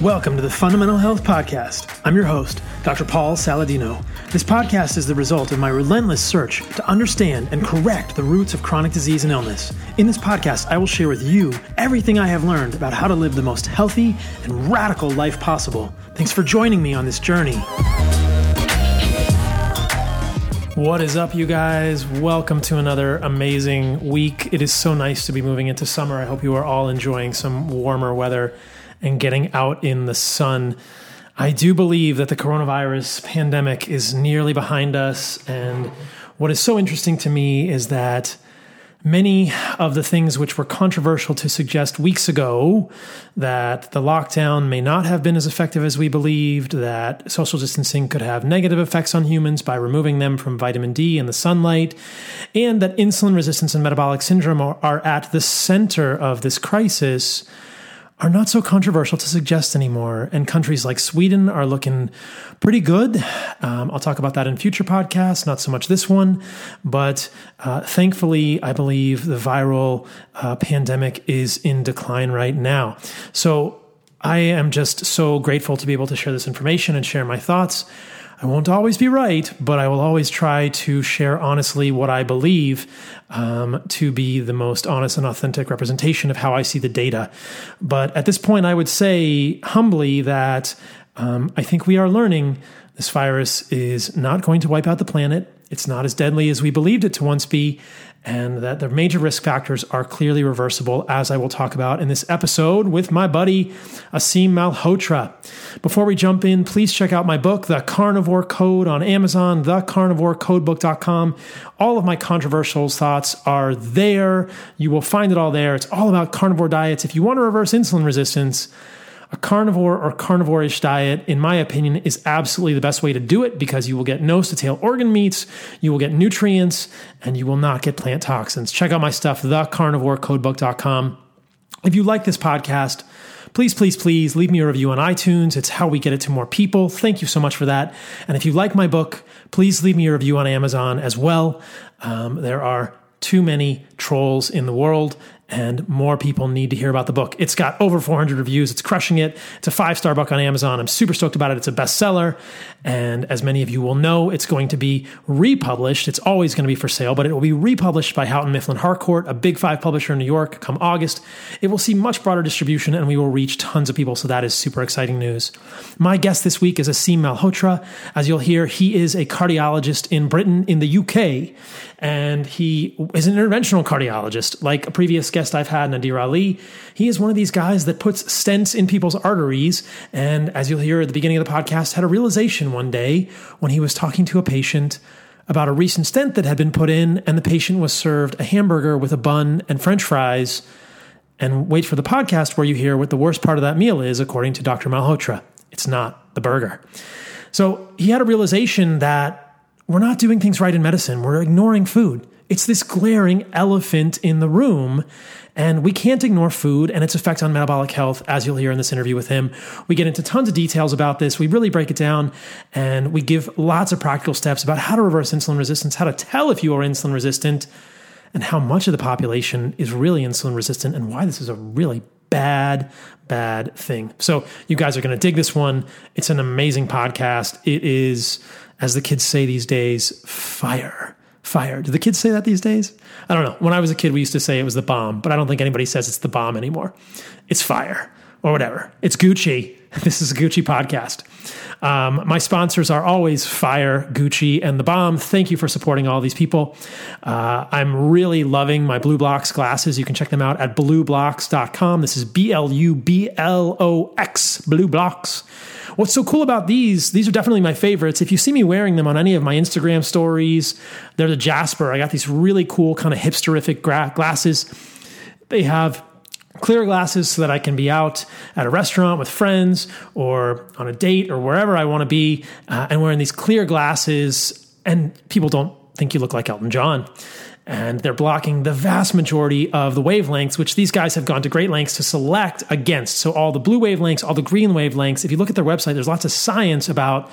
Welcome to the Fundamental Health Podcast. I'm your host, Dr. Paul Saladino. This podcast is the result of my relentless search to understand and correct the roots of chronic disease and illness. In this podcast, I will share with you everything I have learned about how to live the most healthy and radical life possible. Thanks for joining me on this journey. What is up, you guys? Welcome to another amazing week. It is so nice to be moving into summer. I hope you are all enjoying some warmer weather and getting out in the sun. I do believe that the coronavirus pandemic is nearly behind us. And what is so interesting to me is that many of the things which were controversial to suggest weeks ago that the lockdown may not have been as effective as we believed, that social distancing could have negative effects on humans by removing them from vitamin D and the sunlight, and that insulin resistance and metabolic syndrome are, are at the center of this crisis are not so controversial to suggest anymore. And countries like Sweden are looking pretty good. Um, I'll talk about that in future podcasts, not so much this one. But uh, thankfully, I believe the viral uh, pandemic is in decline right now. So I am just so grateful to be able to share this information and share my thoughts. I won't always be right, but I will always try to share honestly what I believe um, to be the most honest and authentic representation of how I see the data. But at this point, I would say humbly that um, I think we are learning this virus is not going to wipe out the planet. It's not as deadly as we believed it to once be and that the major risk factors are clearly reversible, as I will talk about in this episode with my buddy Aseem Malhotra. Before we jump in, please check out my book, The Carnivore Code, on Amazon, thecarnivorecodebook.com. All of my controversial thoughts are there. You will find it all there. It's all about carnivore diets. If you want to reverse insulin resistance, a carnivore or carnivore-ish diet, in my opinion, is absolutely the best way to do it because you will get nose to tail organ meats, you will get nutrients, and you will not get plant toxins. Check out my stuff, thecarnivorecodebook.com. If you like this podcast, please, please, please leave me a review on iTunes. It's how we get it to more people. Thank you so much for that. And if you like my book, please leave me a review on Amazon as well. Um, there are too many trolls in the world and more people need to hear about the book. It's got over 400 reviews. It's crushing it. It's a five star book on Amazon. I'm super stoked about it. It's a bestseller. And as many of you will know, it's going to be republished. It's always going to be for sale, but it will be republished by Houghton Mifflin Harcourt, a big five publisher in New York, come August. It will see much broader distribution and we will reach tons of people. So that is super exciting news. My guest this week is Aseem Malhotra. As you'll hear, he is a cardiologist in Britain, in the UK, and he is an interventional cardiologist, like a previous guest I've had, Nadir Ali. He is one of these guys that puts stents in people's arteries. And as you'll hear at the beginning of the podcast, had a realization one day when he was talking to a patient about a recent stent that had been put in, and the patient was served a hamburger with a bun and french fries. And wait for the podcast where you hear what the worst part of that meal is, according to Dr. Malhotra. It's not the burger. So he had a realization that we're not doing things right in medicine, we're ignoring food. It's this glaring elephant in the room. And we can't ignore food and its effect on metabolic health, as you'll hear in this interview with him. We get into tons of details about this. We really break it down and we give lots of practical steps about how to reverse insulin resistance, how to tell if you are insulin resistant, and how much of the population is really insulin resistant, and why this is a really bad, bad thing. So, you guys are going to dig this one. It's an amazing podcast. It is, as the kids say these days, fire fire. Do the kids say that these days? I don't know. When I was a kid, we used to say it was the bomb, but I don't think anybody says it's the bomb anymore. It's fire or whatever. It's Gucci. This is a Gucci podcast. Um, my sponsors are always Fire, Gucci, and The Bomb. Thank you for supporting all these people. Uh, I'm really loving my BLUblox glasses. You can check them out at blublox.com. This is B L U B L O X, BLUblox. What's so cool about these, these are definitely my favorites. If you see me wearing them on any of my Instagram stories, they're the Jasper. I got these really cool kind of hipsterific gra- glasses. They have clear glasses so that I can be out at a restaurant with friends or on a date or wherever I want to be uh, and wearing these clear glasses and people don't think you look like Elton John and they're blocking the vast majority of the wavelengths, which these guys have gone to great lengths to select against. So, all the blue wavelengths, all the green wavelengths, if you look at their website, there's lots of science about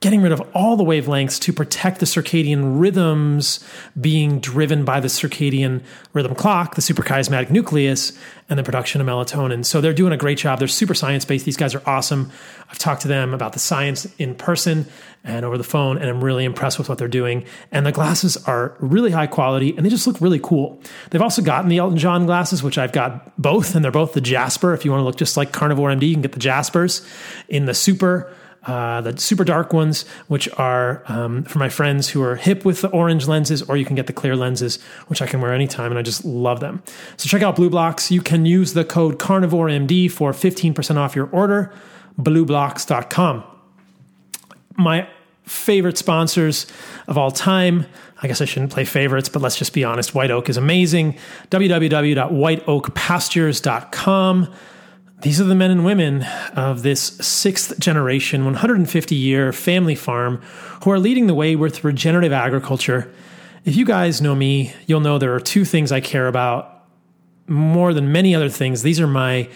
getting rid of all the wavelengths to protect the circadian rhythms being driven by the circadian rhythm clock, the suprachiasmatic nucleus, and the production of melatonin. So they're doing a great job. They're super science based. These guys are awesome. I've talked to them about the science in person and over the phone, and I'm really impressed with what they're doing. And the glasses are really high quality and they just look really cool. They've also gotten the Elton John glasses, which I've got both, and they're both the Jasper. If you want to look just like Carnivore MD, you can get the Jaspers in the super uh, the super dark ones, which are um, for my friends who are hip with the orange lenses, or you can get the clear lenses, which I can wear anytime, and I just love them. So check out BLUblox. You can use the code CarnivoreMD for 15% off your order, blublox.com. My favorite sponsors of all time. I guess I shouldn't play favorites, but let's just be honest. White Oak is amazing. www.whiteoakpastures.com. These are the men and women of this sixth generation, 150 year family farm who are leading the way with regenerative agriculture. If you guys know me, you'll know there are two things I care about more than many other things. These are my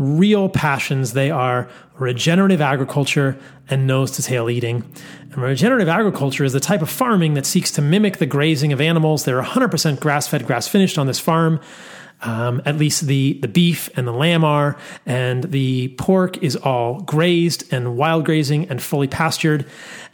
real passions. They are regenerative agriculture and nose to tail eating. And regenerative agriculture is the type of farming that seeks to mimic the grazing of animals. They're 100% grass fed, grass finished on this farm. Um, at least the, the beef and the lamb are, and the pork is all grazed and wild grazing and fully pastured.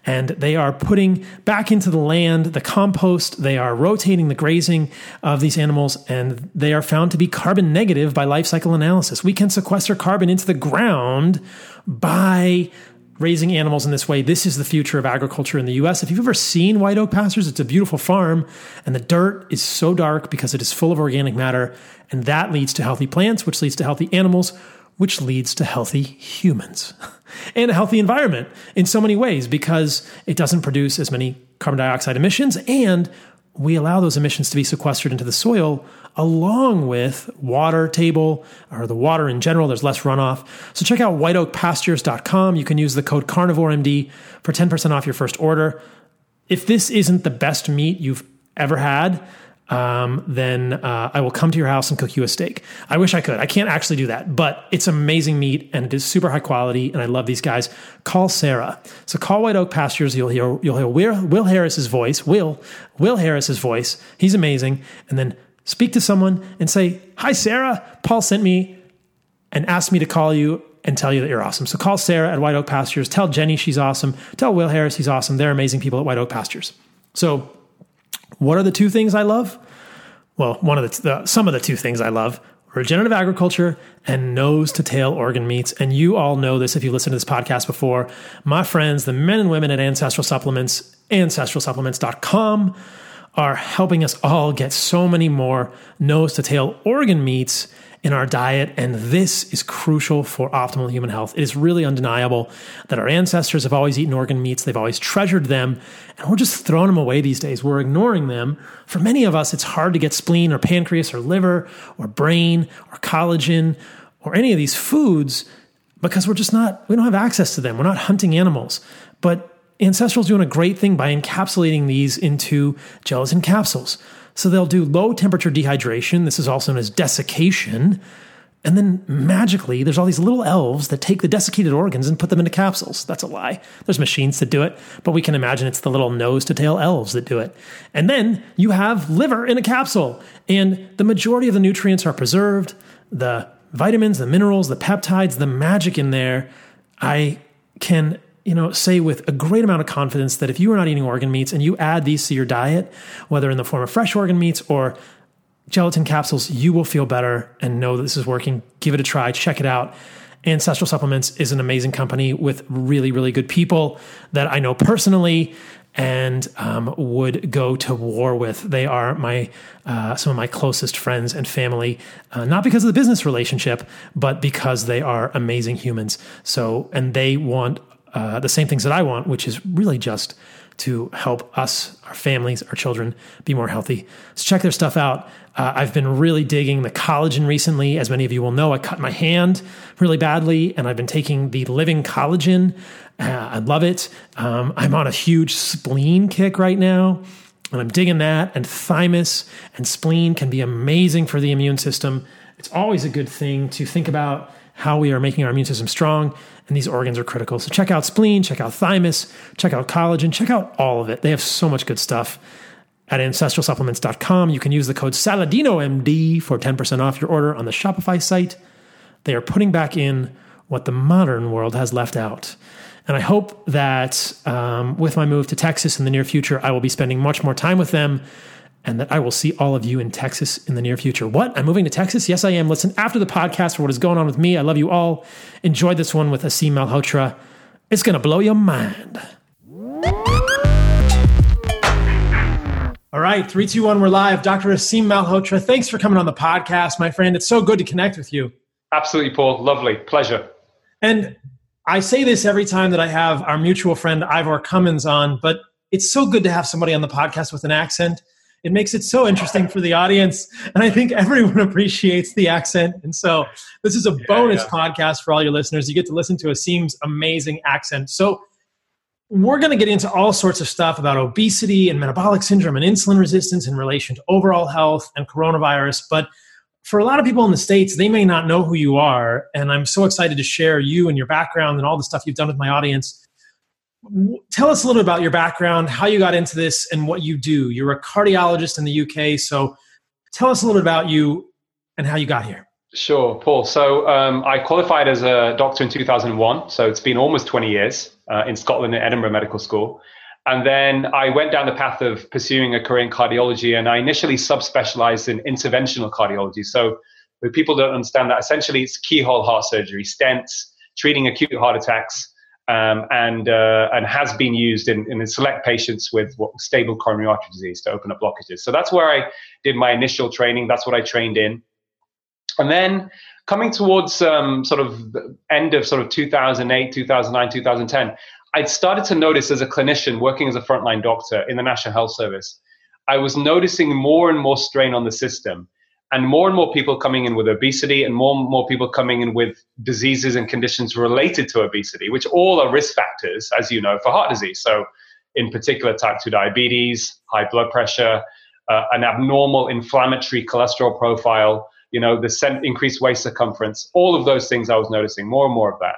And they are putting back into the land the compost. They are rotating the grazing of these animals, and they are found to be carbon negative by life cycle analysis. We can sequester carbon into the ground by raising animals in this way. This is the future of agriculture in the US. If you've ever seen White Oak Pastures, it's a beautiful farm, and the dirt is so dark because it is full of organic matter, and that leads to healthy plants, which leads to healthy animals, which leads to healthy humans and a healthy environment in so many ways because it doesn't produce as many carbon dioxide emissions and we allow those emissions to be sequestered into the soil along with water table or the water in general. There's less runoff. So check out whiteoakpastures.com. You can use the code CarnivoreMD for 10% off your first order. If this isn't the best meat you've ever had, um, then uh, I will come to your house and cook you a steak. I wish I could. I can't actually do that, but it's amazing meat and it is super high quality. And I love these guys. Call Sarah. So call White Oak Pastures. You'll hear you'll hear Will, Will Harris's voice. Will Will Harris's voice. He's amazing. And then speak to someone and say, "Hi, Sarah. Paul sent me and asked me to call you." And tell you that you're awesome. So call Sarah at White Oak Pastures. Tell Jenny she's awesome. Tell Will Harris he's awesome. They're amazing people at White Oak Pastures. So what are the two things I love? Well, one of the, the some of the two things I love regenerative agriculture and nose to tail organ meats. And you all know this if you listened to this podcast before. My friends, the men and women at Ancestral Supplements, ancestralsupplements.com, are helping us all get so many more nose to tail organ meats in our diet, and this is crucial for optimal human health. It is really undeniable that our ancestors have always eaten organ meats, they've always treasured them, and we're just throwing them away these days. We're ignoring them. For many of us, it's hard to get spleen or pancreas or liver or brain or collagen or any of these foods because we're just not, we don't have access to them. We're not hunting animals. But Ancestral's doing a great thing by encapsulating these into gelatin capsules. So they'll do low temperature dehydration. This is also known as desiccation. And then magically, there's all these little elves that take the desiccated organs and put them into capsules. That's a lie. There's machines that do it, but we can imagine it's the little nose to tail elves that do it. And then you have liver in a capsule, and the majority of the nutrients are preserved the vitamins, the minerals, the peptides, the magic in there. I can you know, say with a great amount of confidence that if you are not eating organ meats and you add these to your diet, whether in the form of fresh organ meats or gelatin capsules, you will feel better and know that this is working. Give it a try, check it out. Ancestral Supplements is an amazing company with really, really good people that I know personally and um, would go to war with. They are my uh, some of my closest friends and family, uh, not because of the business relationship, but because they are amazing humans. So, and they want uh, the same things that I want, which is really just to help us, our families, our children be more healthy. So check their stuff out. Uh, I've been really digging the collagen recently. As many of you will know, I cut my hand really badly, and I've been taking the living collagen. Uh, I love it. Um, I'm on a huge spleen kick right now, and I'm digging that. And thymus and spleen can be amazing for the immune system. It's always a good thing to think about how we are making our immune system strong, and these organs are critical. So check out spleen, check out thymus, check out collagen, check out all of it. They have so much good stuff at ancestralsupplements.com. You can use the code SALADINOMD for 10% off your order on the Shopify site. They are putting back in what the modern world has left out. And I hope that um, with my move to Texas in the near future, I will be spending much more time with them and that I will see all of you in Texas in the near future. What? I'm moving to Texas? Yes, I am. Listen after the podcast for what is going on with me. I love you all. Enjoyed this one with Aseem Malhotra. It's going to blow your mind. All right, three, two, one, we're live. Dr. Aseem Malhotra, thanks for coming on the podcast, my friend. It's so good to connect with you. Absolutely, Paul. Lovely. Pleasure. And I say this every time that I have our mutual friend Ivor Cummins on, but it's so good to have somebody on the podcast with an accent. It makes it so interesting for the audience. And I think everyone appreciates the accent. And so this is a yeah, bonus yeah. podcast for all your listeners. You get to listen to Aseem's amazing accent. So we're going to get into all sorts of stuff about obesity and metabolic syndrome and insulin resistance in relation to overall health and coronavirus. But for a lot of people in the States, they may not know who you are. And I'm so excited to share you and your background and all the stuff you've done with my audience. Tell us a little bit about your background, how you got into this, and what you do. You're a cardiologist in the UK. So tell us a little bit about you and how you got here. Sure, Paul. So um, I qualified as a doctor in 2001. So it's been almost 20 years uh, in Scotland at Edinburgh Medical School. And then I went down the path of pursuing a career in cardiology, and I initially subspecialized in interventional cardiology. So, people don't understand that, essentially it's keyhole heart surgery, stents, treating acute heart attacks, um, and uh, and has been used in, in select patients with what, stable coronary artery disease to open up blockages. So that's where I did my initial training. That's what I trained in, and then coming towards um, sort of the end of sort of 2008, 2009, 2010, I'd started to notice as a clinician working as a frontline doctor in the National Health Service, I was noticing more and more strain on the system and more and more people coming in with obesity and more and more people coming in with diseases and conditions related to obesity, which all are risk factors, as you know, for heart disease. So, in particular, type 2 diabetes, high blood pressure, uh, an abnormal inflammatory cholesterol profile, you know, the increased waist circumference, all of those things I was noticing, more and more of that.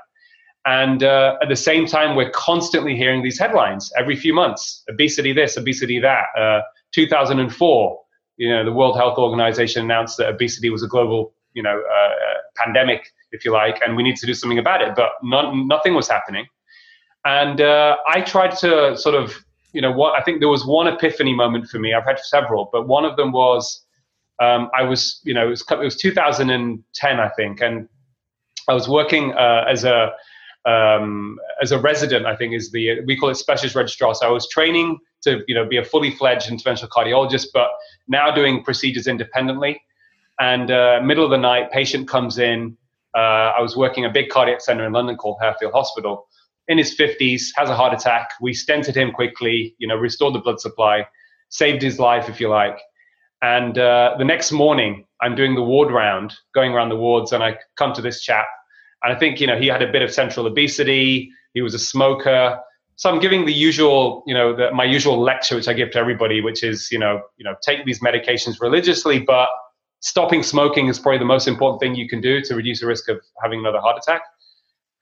And uh, at the same time, we're constantly hearing these headlines every few months obesity this, obesity that. Uh, 2004, you know, the World Health Organization announced that obesity was a global, you know, uh, pandemic, if you like, and we need to do something about it. But none, nothing was happening. And uh, I tried to sort of, you know, what I think there was one epiphany moment for me. I've had several, but one of them was um, I was, you know, it was, it was 2010, I think, and I was working uh, as a um, as a resident, I think is the we call it specialist registrar. So I was training to you know be a fully fledged interventional cardiologist, but now doing procedures independently. And uh, middle of the night, patient comes in. Uh, I was working a big cardiac center in London called Harefield Hospital. In his 50s, has a heart attack. We stented him quickly, you know, restored the blood supply, saved his life, if you like. And uh, the next morning, I'm doing the ward round, going around the wards, and I come to this chap. And I think, you know, he had a bit of central obesity. He was a smoker. So I'm giving the usual, you know, the, my usual lecture, which I give to everybody, which is, you know, you know, take these medications religiously, but stopping smoking is probably the most important thing you can do to reduce the risk of having another heart attack.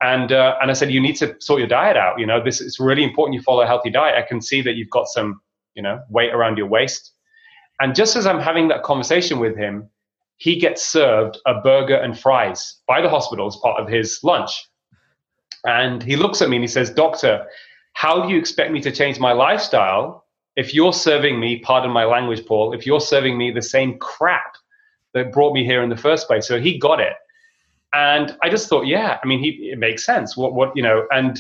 And uh, and I said, you need to sort your diet out. You know, this is really important. You follow a healthy diet. I can see that you've got some, you know, weight around your waist. And just as I'm having that conversation with him, he gets served a burger and fries by the hospital as part of his lunch. And he looks at me and he says, Doctor, how do you expect me to change my lifestyle if you're serving me, pardon my language, Paul, if you're serving me the same crap that brought me here in the first place? So he got it. And I just thought, yeah, I mean, he, it makes sense. What, what, you know, and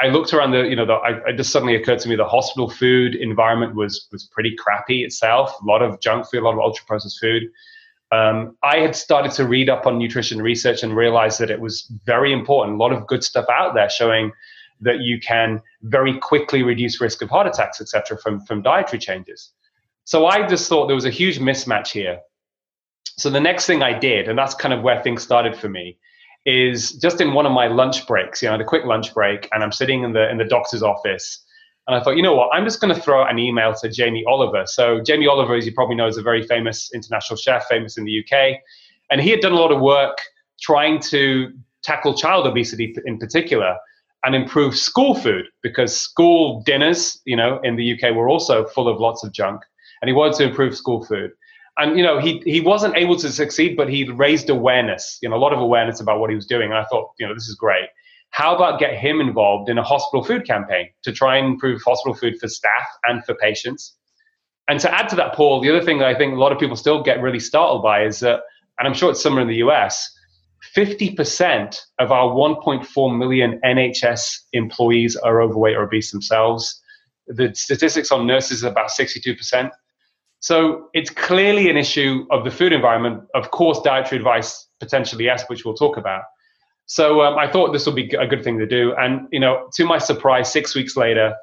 I looked around the, you know, the, I, it just suddenly occurred to me the hospital food environment was was pretty crappy itself. A lot of junk food, a lot of ultra processed food. Um, I had started to read up on nutrition research and realized that it was very important. A lot of good stuff out there showing that you can very quickly reduce risk of heart attacks, etc., from from dietary changes. So I just thought there was a huge mismatch here. So the next thing I did, and that's kind of where things started for me, is just in one of my lunch breaks, you know, the quick lunch break, and I'm sitting in the in the doctor's office, and I thought, you know what, I'm just going to throw an email to Jamie Oliver. So Jamie Oliver, as you probably know, is a very famous international chef, famous in the UK, and he had done a lot of work trying to tackle child obesity in particular and improve school food because school dinners, you know, in the UK were also full of lots of junk. And he wanted to improve school food. And, you know, he, he wasn't able to succeed, but he raised awareness, you know, a lot of awareness about what he was doing. And I thought, you know, this is great. How about get him involved in a hospital food campaign to try and improve hospital food for staff and for patients? And to add to that, Paul, the other thing that I think a lot of people still get really startled by is that, and I'm sure it's somewhere in the US, 50% of our 1.4 million NHS employees are overweight or obese themselves. The statistics on nurses is about 62%. So it's clearly an issue of the food environment. Of course, dietary advice potentially yes, which we'll talk about. So um, I thought this would be a good thing to do. And you know, to my surprise, six weeks later,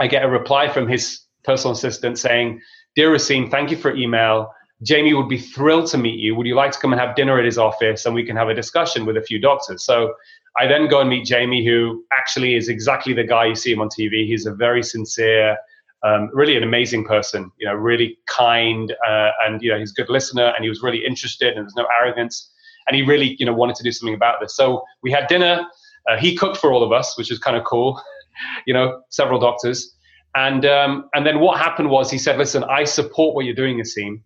I get a reply from his personal assistant saying, "Dear Aseem, thank you for email. Jamie would be thrilled to meet you. Would you like to come and have dinner at his office and we can have a discussion with a few doctors? So I then go and meet Jamie, who actually is exactly the guy you see him on TV. He's a very sincere, um, really an amazing person, you know, really kind, uh, and you know, he's a good listener, and he was really interested, and there's no arrogance, and he really, you know, wanted to do something about this. So we had dinner. Uh, he cooked for all of us, which was kind of cool. you know, several doctors, and um, and then what happened was he said, "Listen, I support what you're doing, Aseem."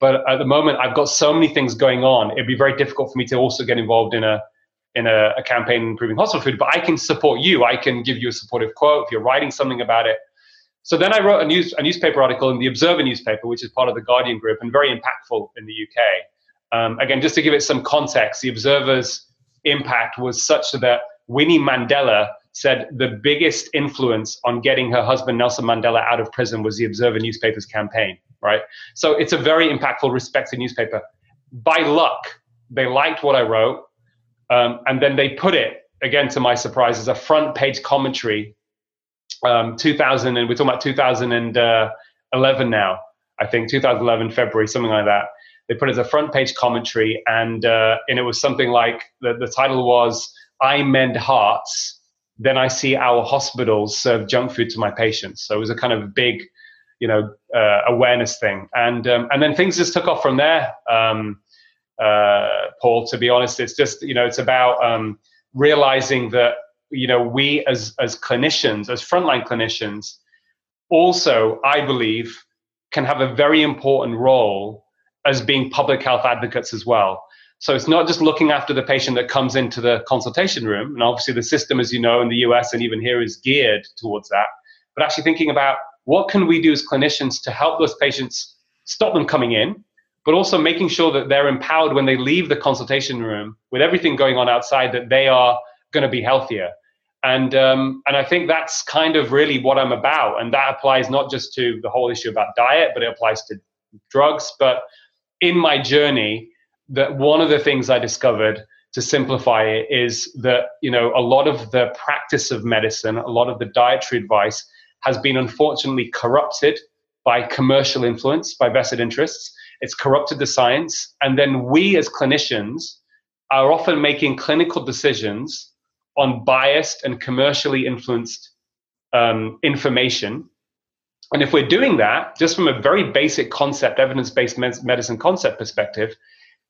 But at the moment, I've got so many things going on. It'd be very difficult for me to also get involved in a in a, a campaign improving hospital food. But I can support you. I can give you a supportive quote if you're writing something about it. So then I wrote a news a newspaper article in the Observer newspaper, which is part of the Guardian Group and very impactful in the UK. Um, again, just to give it some context, the Observer's impact was such that Winnie Mandela said the biggest influence on getting her husband Nelson Mandela out of prison was the Observer newspaper's campaign right? So it's a very impactful, respected newspaper. By luck, they liked what I wrote, um, and then they put it again to my surprise as a front page commentary. Um, 2000 and we're talking about 2011 now. I think 2011 February, something like that. They put it as a front page commentary, and uh, and it was something like the, the title was "I Mend Hearts." Then I see our hospitals serve junk food to my patients. So it was a kind of big you know uh, awareness thing, and um, and then things just took off from there. Um, uh, Paul, to be honest, it's just you know it's about um, realizing that you know we as as clinicians, as frontline clinicians, also I believe can have a very important role as being public health advocates as well. So it's not just looking after the patient that comes into the consultation room, and obviously the system, as you know, in the US and even here is geared towards that, but actually thinking about what can we do as clinicians to help those patients stop them coming in, but also making sure that they're empowered when they leave the consultation room with everything going on outside that they are going to be healthier. And um, and I think that's kind of really what I'm about, and that applies not just to the whole issue about diet, but it applies to drugs. But in my journey, that one of the things I discovered to simplify it is that you know a lot of the practice of medicine, a lot of the dietary advice has been unfortunately corrupted by commercial influence, by vested interests. It's corrupted the science. And then we as clinicians are often making clinical decisions on biased and commercially influenced um, information. And if we're doing that, just from a very basic concept, evidence based medicine concept perspective,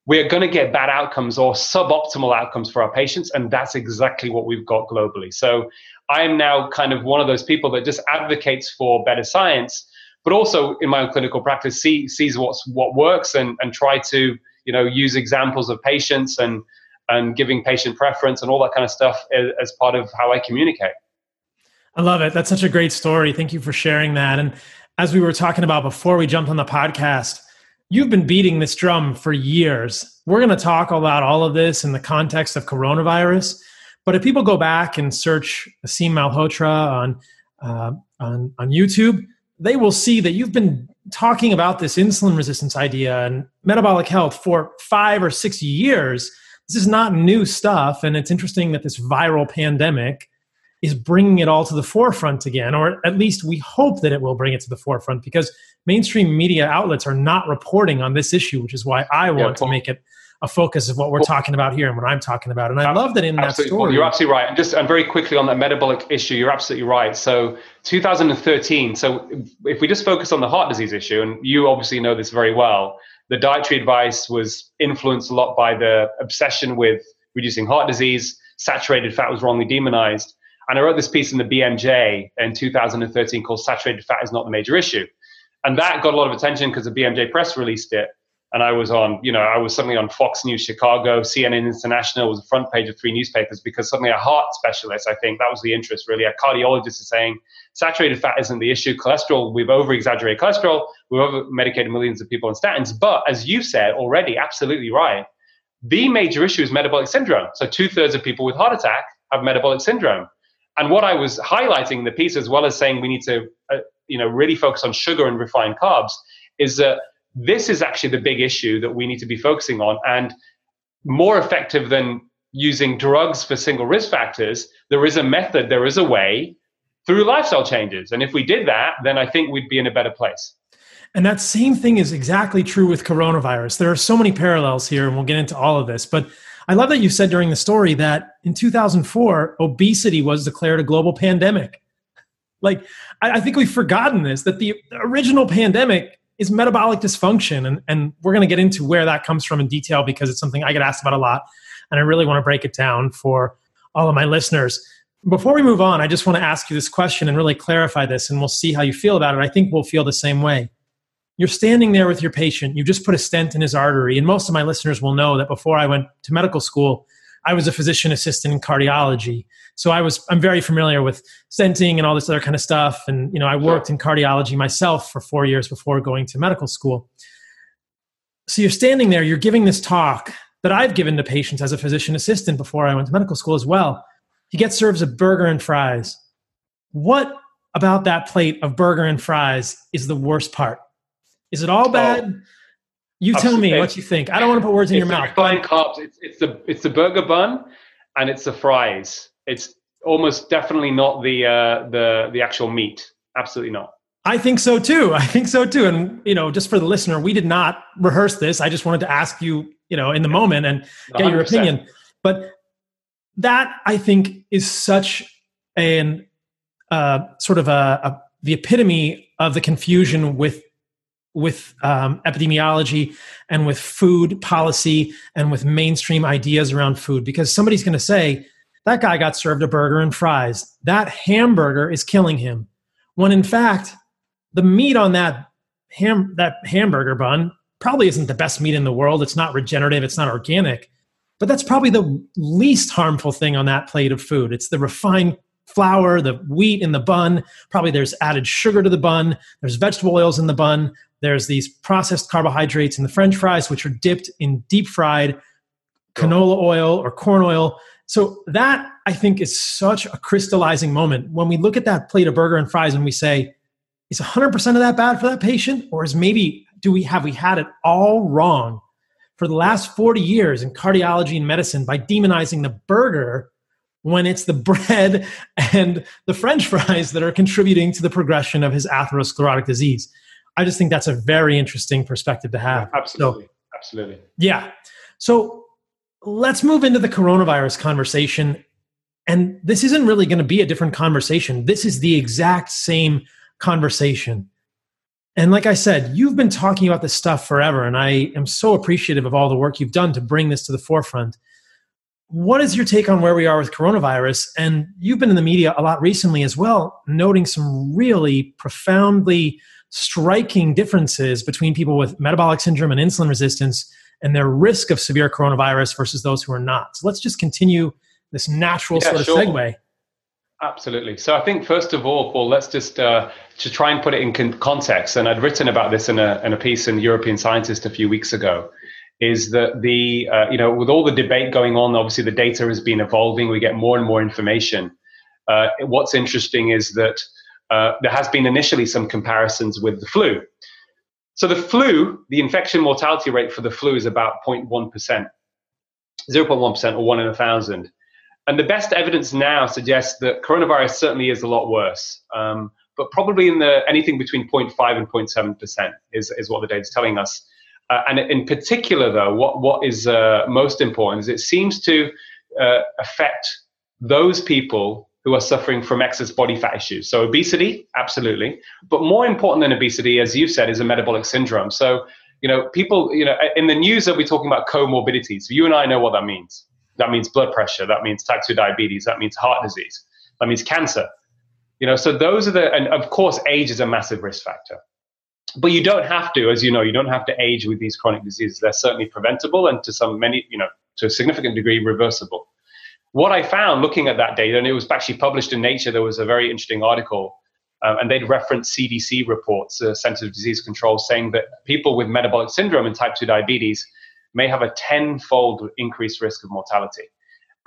we're going to get bad outcomes or suboptimal outcomes for our patients. And that's exactly what we've got globally. So I am now kind of one of those people that just advocates for better science, but also in my own clinical practice see, sees what's what works and, and try to you know use examples of patients and and giving patient preference and all that kind of stuff as, as part of how I communicate. I love it. That's such a great story. Thank you for sharing that. And as we were talking about before we jumped on the podcast, you've been beating this drum for years. We're going to talk about all of this in the context of coronavirus. But if people go back and search Aseem Malhotra on, uh, on, on YouTube, they will see that you've been talking about this insulin resistance idea and metabolic health for five or six years. This is not new stuff. And it's interesting that this viral pandemic is bringing it all to the forefront again, or at least we hope that it will bring it to the forefront because mainstream media outlets are not reporting on this issue, which is why I want yeah, to make it a focus of what we're well, talking about here and what I'm talking about. And I love that in that story. Well, you're absolutely right. And just and very quickly on that metabolic issue, you're absolutely right. So 2013. So if we just focus on the heart disease issue, and you obviously know this very well, The dietary advice was influenced a lot by the obsession with reducing heart disease. Saturated fat was wrongly demonized. And I wrote this piece in the BMJ in 2013 called Saturated Fat is Not the Major Issue. And that got a lot of attention because the BMJ press released it and I was on, you know, I was suddenly on Fox News Chicago, CNN International was the front page of three newspapers because suddenly a heart specialist, I think that was the interest really. A cardiologist is saying saturated fat isn't the issue. Cholesterol, we've over exaggerated cholesterol, we've over medicated millions of people on statins. But as you said already, absolutely right, the major issue is metabolic syndrome. So two thirds of people with heart attack have metabolic syndrome. And what I was highlighting in the piece, as well as saying we need to, uh, you know, really focus on sugar and refined carbs, is that this is actually the big issue that we need to be focusing on. And more effective than using drugs for single risk factors, there is a method, there is a way through lifestyle changes. And if we did that, then I think we'd be in a better place. And that same thing is exactly true with coronavirus. There are so many parallels here, and we'll get into all of this. But I love that you said during the story that in 2004, obesity was declared a global pandemic. Like, I, think we've forgotten this that the original pandemic is metabolic dysfunction. And, and we're going to get into where that comes from in detail because it's something I get asked about a lot. And I really want to break it down for all of my listeners. Before we move on, I just want to ask you this question and really clarify this, and we'll see how you feel about it. I think we'll feel the same way. You're standing there with your patient, you just put a stent in his artery, and most of my listeners will know that before I went to medical school, I was a physician assistant in cardiology. So I was I'm very familiar with stenting and all this other kind of stuff. And you know, I worked in cardiology myself for four years before going to medical school. So you're standing there, you're giving this talk that I've given to patients as a physician assistant before I went to medical school as well. He gets serves a burger and fries. What about that plate of burger and fries is the worst part? Is it all bad? Oh, you tell me what you think. I don't want to put words in your mouth. Refined carbs. It's, it's the it's the burger bun, and it's the fries. It's almost definitely not the uh, the the actual meat. Absolutely not. I think so too. I think so too. And you know, just for the listener, we did not rehearse this. I just wanted to ask you, you know, in the moment and get 100%. your opinion. But that I think is such an uh, sort of a, a the epitome of the confusion with with um, epidemiology and with food policy and with mainstream ideas around food. Because somebody's going to say that guy got served a burger and fries. That hamburger is killing him. When in fact the meat on that ham that hamburger bun probably isn't the best meat in the world. It's not regenerative. It's not organic. But that's probably the least harmful thing on that plate of food. It's the refined flour, the wheat in the bun. Probably there's added sugar to the bun. There's vegetable oils in the bun. There's these processed carbohydrates in the french fries, which are dipped in deep fried canola oil or corn oil. So that I think is such a crystallizing moment when we look at that plate of burger and fries and we say, is 100% of that bad for that patient? Or is maybe, do we have we had it all wrong for the last 40 years in cardiology and medicine by demonizing the burger when it's the bread and the french fries that are contributing to the progression of his atherosclerotic disease. I just think that's a very interesting perspective to have. Yeah, absolutely. So, absolutely. Yeah. So let's move into the coronavirus conversation. And this isn't really going to be a different conversation. This is the exact same conversation. And like I said, you've been talking about this stuff forever, and I am so appreciative of all the work you've done to bring this to the forefront. What is your take on where we are with coronavirus? And you've been in the media a lot recently as well, noting some really profoundly striking differences between people with metabolic syndrome and insulin resistance and their risk of severe coronavirus versus those who are not. So let's just continue this natural yeah, sort of sure. segue. Absolutely. So I think first of all, Paul, let's just uh, to try and put it in con- context. And I'd written about this in a in a piece in European Scientist a few weeks ago. Is that the uh, you know with all the debate going on, obviously the data has been evolving. We get more and more information. Uh, what's interesting is that uh, there has been initially some comparisons with the flu. So the flu, the infection mortality rate for the flu is about 0.1%, 0.1% or one in a thousand. And the best evidence now suggests that coronavirus certainly is a lot worse, um, but probably in the anything between 0.5 and 0.7% is, is what the data is telling us. Uh, and in particular, though, what, what is uh, most important is it seems to uh, affect those people who are suffering from excess body fat issues. So, obesity, absolutely. But more important than obesity, as you said, is a metabolic syndrome. So, You know, people, you know, in the news they'll be talking about comorbidities. So you and I know what that means. That means blood pressure. That means type 2 diabetes. That means heart disease. That means cancer. You know, so those are the, and of course, age is a massive risk factor. But you don't have to, as you know, you don't have to age with these chronic diseases. They're certainly preventable and to some many, you know, to a significant degree reversible. What I found looking at that data, and it was actually published in Nature, there was a very interesting article, um, and they'd referenced CDC reports, uh, Centers of Disease Control, saying that people with metabolic syndrome and type 2 diabetes may have a tenfold increased risk of mortality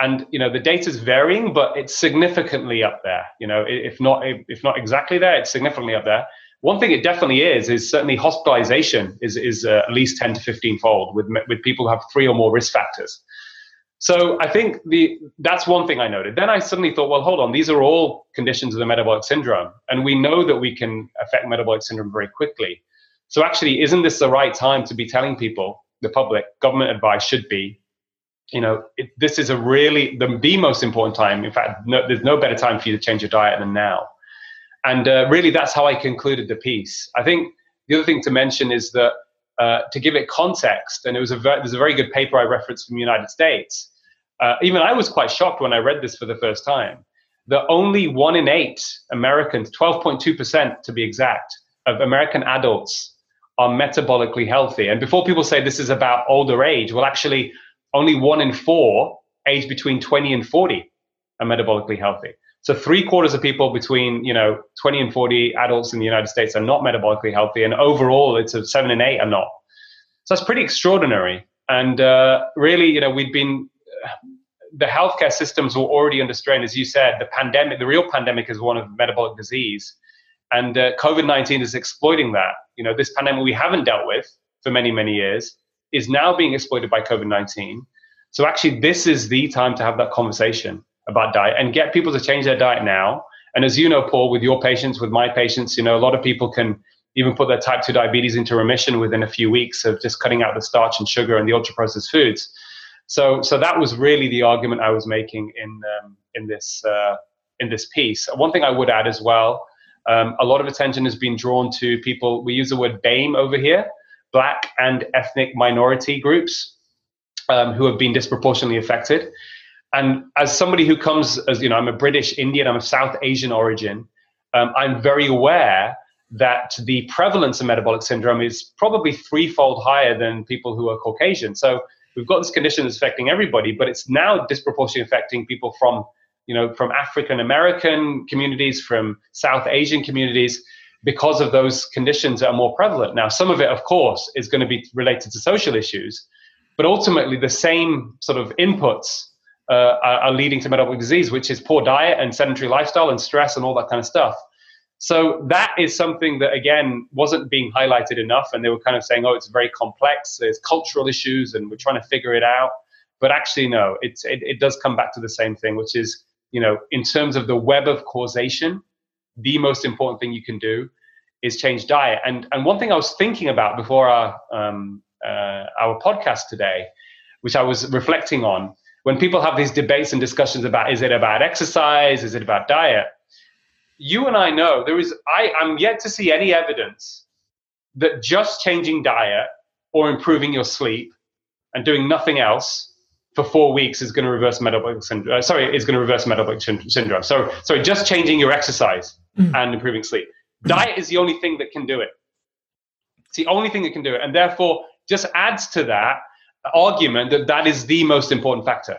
and you know the data is varying but it's significantly up there you know if not if not exactly there it's significantly up there one thing it definitely is is certainly hospitalization is is uh, at least 10 to 15 fold with with people who have three or more risk factors so i think the that's one thing i noted then i suddenly thought well hold on these are all conditions of the metabolic syndrome and we know that we can affect metabolic syndrome very quickly so actually isn't this the right time to be telling people the public government advice should be you know, it, this is a really the, the most important time. In fact, no, there's no better time for you to change your diet than now. And uh, really, that's how I concluded the piece. I think the other thing to mention is that uh, to give it context, and it was a ver- there's a very good paper I referenced from the United States. Uh, even I was quite shocked when I read this for the first time. That only one in eight Americans, 12.2% to be exact, of American adults are metabolically healthy. And before people say this is about older age, well, actually, only one in four aged between 20 and 40 are metabolically healthy. So three quarters of people between you know 20 and 40 adults in the United States are not metabolically healthy, and overall, it's a seven and eight are not. So that's pretty extraordinary. And uh, really, you know, we've been the healthcare systems were already under strain, as you said. The pandemic, the real pandemic, is one of metabolic disease, and uh, COVID 19 is exploiting that. You know, this pandemic we haven't dealt with for many many years is now being exploited by COVID 19. So, actually, this is the time to have that conversation about diet and get people to change their diet now. And as you know, Paul, with your patients, with my patients, you know, a lot of people can even put their type 2 diabetes into remission within a few weeks of just cutting out the starch and sugar and the ultra processed foods. So, so that was really the argument I was making in, um, in, this, uh, in this piece. One thing I would add as well um, a lot of attention has been drawn to people, we use the word BAME over here, black and ethnic minority groups um, who have been disproportionately affected. And as somebody who comes, as you know, I'm a British Indian, I'm of South Asian origin, um, I'm very aware that the prevalence of metabolic syndrome is probably threefold higher than people who are Caucasian. So we've got this condition that's affecting everybody, but it's now disproportionately affecting people from, you know, from African American communities, from South Asian communities because of those conditions that are more prevalent. Now, some of it, of course, is going to be related to social issues, but ultimately the same sort of inputs uh, are, leading to metabolic disease, which is poor diet and sedentary lifestyle and stress and all that kind of stuff. So that is something that again wasn't being highlighted enough, and they were kind of saying, "Oh, it's very complex. There's cultural issues, and we're trying to figure it out." But actually, no, it, it does come back to the same thing, which is you know, in terms of the web of causation, the most important thing you can do is change diet. And and one thing I was thinking about before our um, uh, our podcast today, which I was reflecting on, when people have these debates and discussions about is it about exercise, is it about diet? You and I know there is. I I'm yet to see any evidence that just changing diet or improving your sleep and doing nothing else for four weeks is going to reverse metabolic syndrome. Uh, sorry, is going to reverse metabolic syndrome. So, sorry, just changing your exercise mm. and improving sleep. Diet is the only thing that can do it. It's the only thing that can do it, and therefore just adds to that argument that that is the most important factor.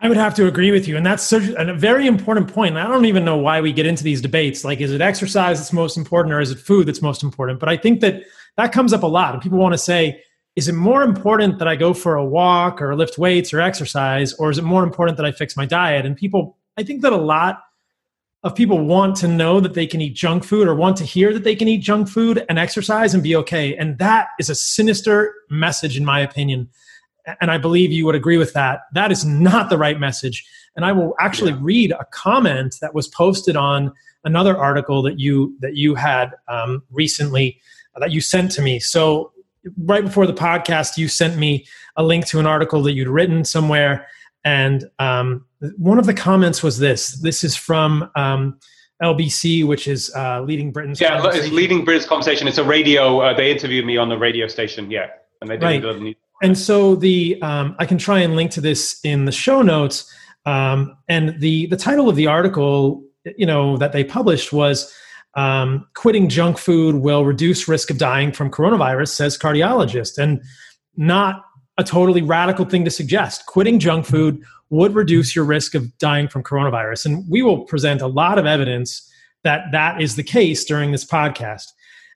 I would have to agree with you, and that's such a very important point. I don't even know why we get into these debates. Like, is it exercise that's most important, or is it food that's most important? But I think that that comes up a lot, and people want to say, is it more important that I go for a walk or lift weights or exercise, or is it more important that I fix my diet? And people, I think that a lot of people want to know that they can eat junk food or want to hear that they can eat junk food and exercise and be okay. And that is a sinister message, in my opinion. And I believe you would agree with that. That is not the right message. And I will actually yeah. read a comment that was posted on another article that you that you had um, recently uh, that you sent to me. So right before the podcast, you sent me a link to an article that you'd written somewhere, and um, one of the comments was this. This is from um, LBC, which is uh, leading Britain's yeah, it's leading Britain's conversation. It's a radio. Uh, they interviewed me on the radio station. Yeah, and they did right. And so the um, I can try and link to this in the show notes. Um, and the the title of the article, you know, that they published was um, "Quitting Junk Food Will Reduce Risk of Dying from Coronavirus," says cardiologist, and not a totally radical thing to suggest. Quitting junk food would reduce your risk of dying from coronavirus, and we will present a lot of evidence that that is the case during this podcast.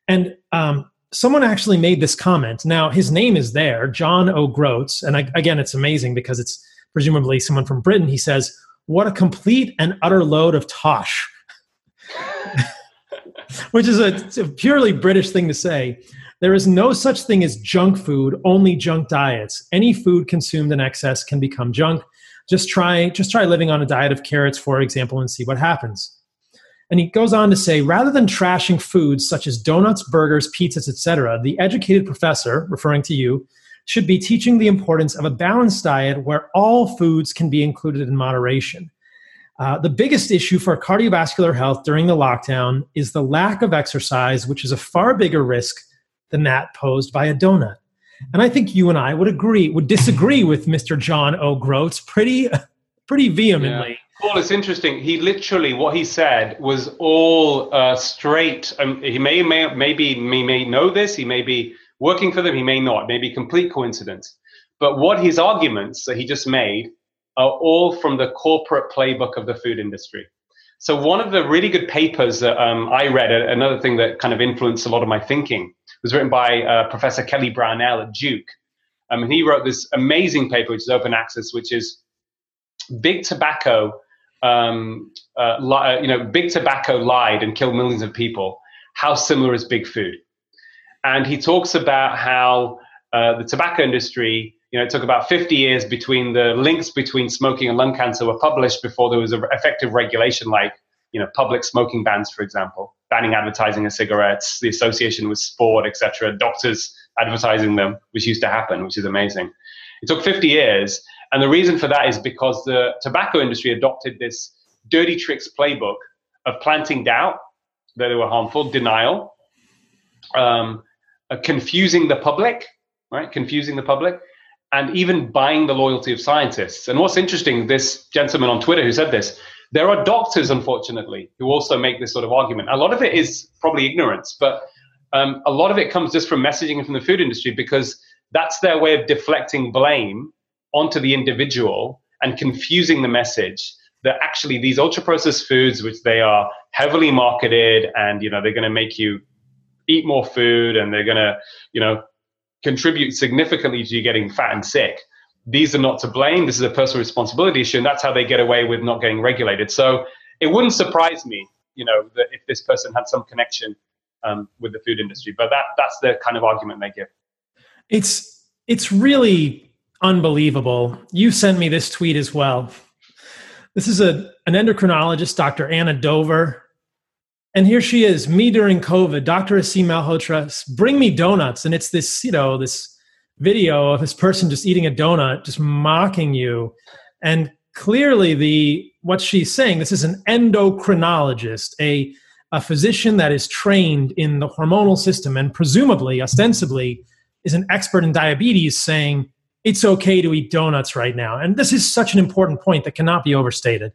And um, someone actually made this comment. Now, his name is there, John O'Groats. And I, again, it's amazing because it's presumably someone from Britain. He says, What a complete and utter load of tosh. Which is a, a purely British thing to say. There is no such thing as junk food, only junk diets. Any food consumed in excess can become junk. Just try, just try living on a diet of carrots, for example, and see what happens. And he goes on to say rather than trashing foods such as donuts, burgers, pizzas, etc., the educated professor, referring to you, should be teaching the importance of a balanced diet where all foods can be included in moderation. Uh, the biggest issue for cardiovascular health during the lockdown is the lack of exercise, which is a far bigger risk than that posed by a donut. And I think you and I would agree, would disagree with Mr. John O'Groats pretty, pretty vehemently. Yeah. Paul, it's interesting. He literally, what he said was all uh, straight. Um, he may, may, maybe, he may know this. He may be working for them. He may not. Maybe complete coincidence. But what his arguments that he just made are all from the corporate playbook of the food industry. So one of the really good papers that um, I read, another thing that kind of influenced a lot of my thinking, was written by uh, Professor Kelly Brownell at Duke. Um, and he wrote this amazing paper, which is open access, which is big tobacco um, uh, li- uh, you know, big tobacco lied and killed millions of people, how similar is big food? And he talks about how uh, the tobacco industry, you know, it took about 50 years between the links between smoking and lung cancer were published before there was an effective regulation like, you know, public smoking bans, for example, banning advertising of cigarettes, the association with sport, etc., doctors advertising them, which used to happen, which is amazing. It took 50 years, and the reason for that is because the tobacco industry adopted this dirty tricks playbook of planting doubt that they were harmful, denial, um, uh, confusing the public, right? Confusing the public, and even buying the loyalty of scientists. And what's interesting, this gentleman on Twitter who said this, there are doctors, unfortunately, who also make this sort of argument. A lot of it is probably ignorance, but um, a lot of it comes just from messaging from the food industry because that's their way of deflecting blame onto the individual and confusing the message that actually these ultra processed foods which they are heavily marketed and you know they're going to make you eat more food and they're going to you know contribute significantly to you getting fat and sick these are not to blame this is a personal responsibility issue and that's how they get away with not getting regulated so it wouldn't surprise me you know that if this person had some connection um, with the food industry but that that's the kind of argument they give it's it's really unbelievable. You sent me this tweet as well. This is a an endocrinologist, Dr. Anna Dover. And here she is, me during COVID, Dr. Aseem Malhotra, bring me donuts. And it's this, you know, this video of this person just eating a donut, just mocking you. And clearly the what she's saying, this is an endocrinologist, a a physician that is trained in the hormonal system and presumably, ostensibly, is an expert in diabetes saying it's okay to eat donuts right now. And this is such an important point that cannot be overstated.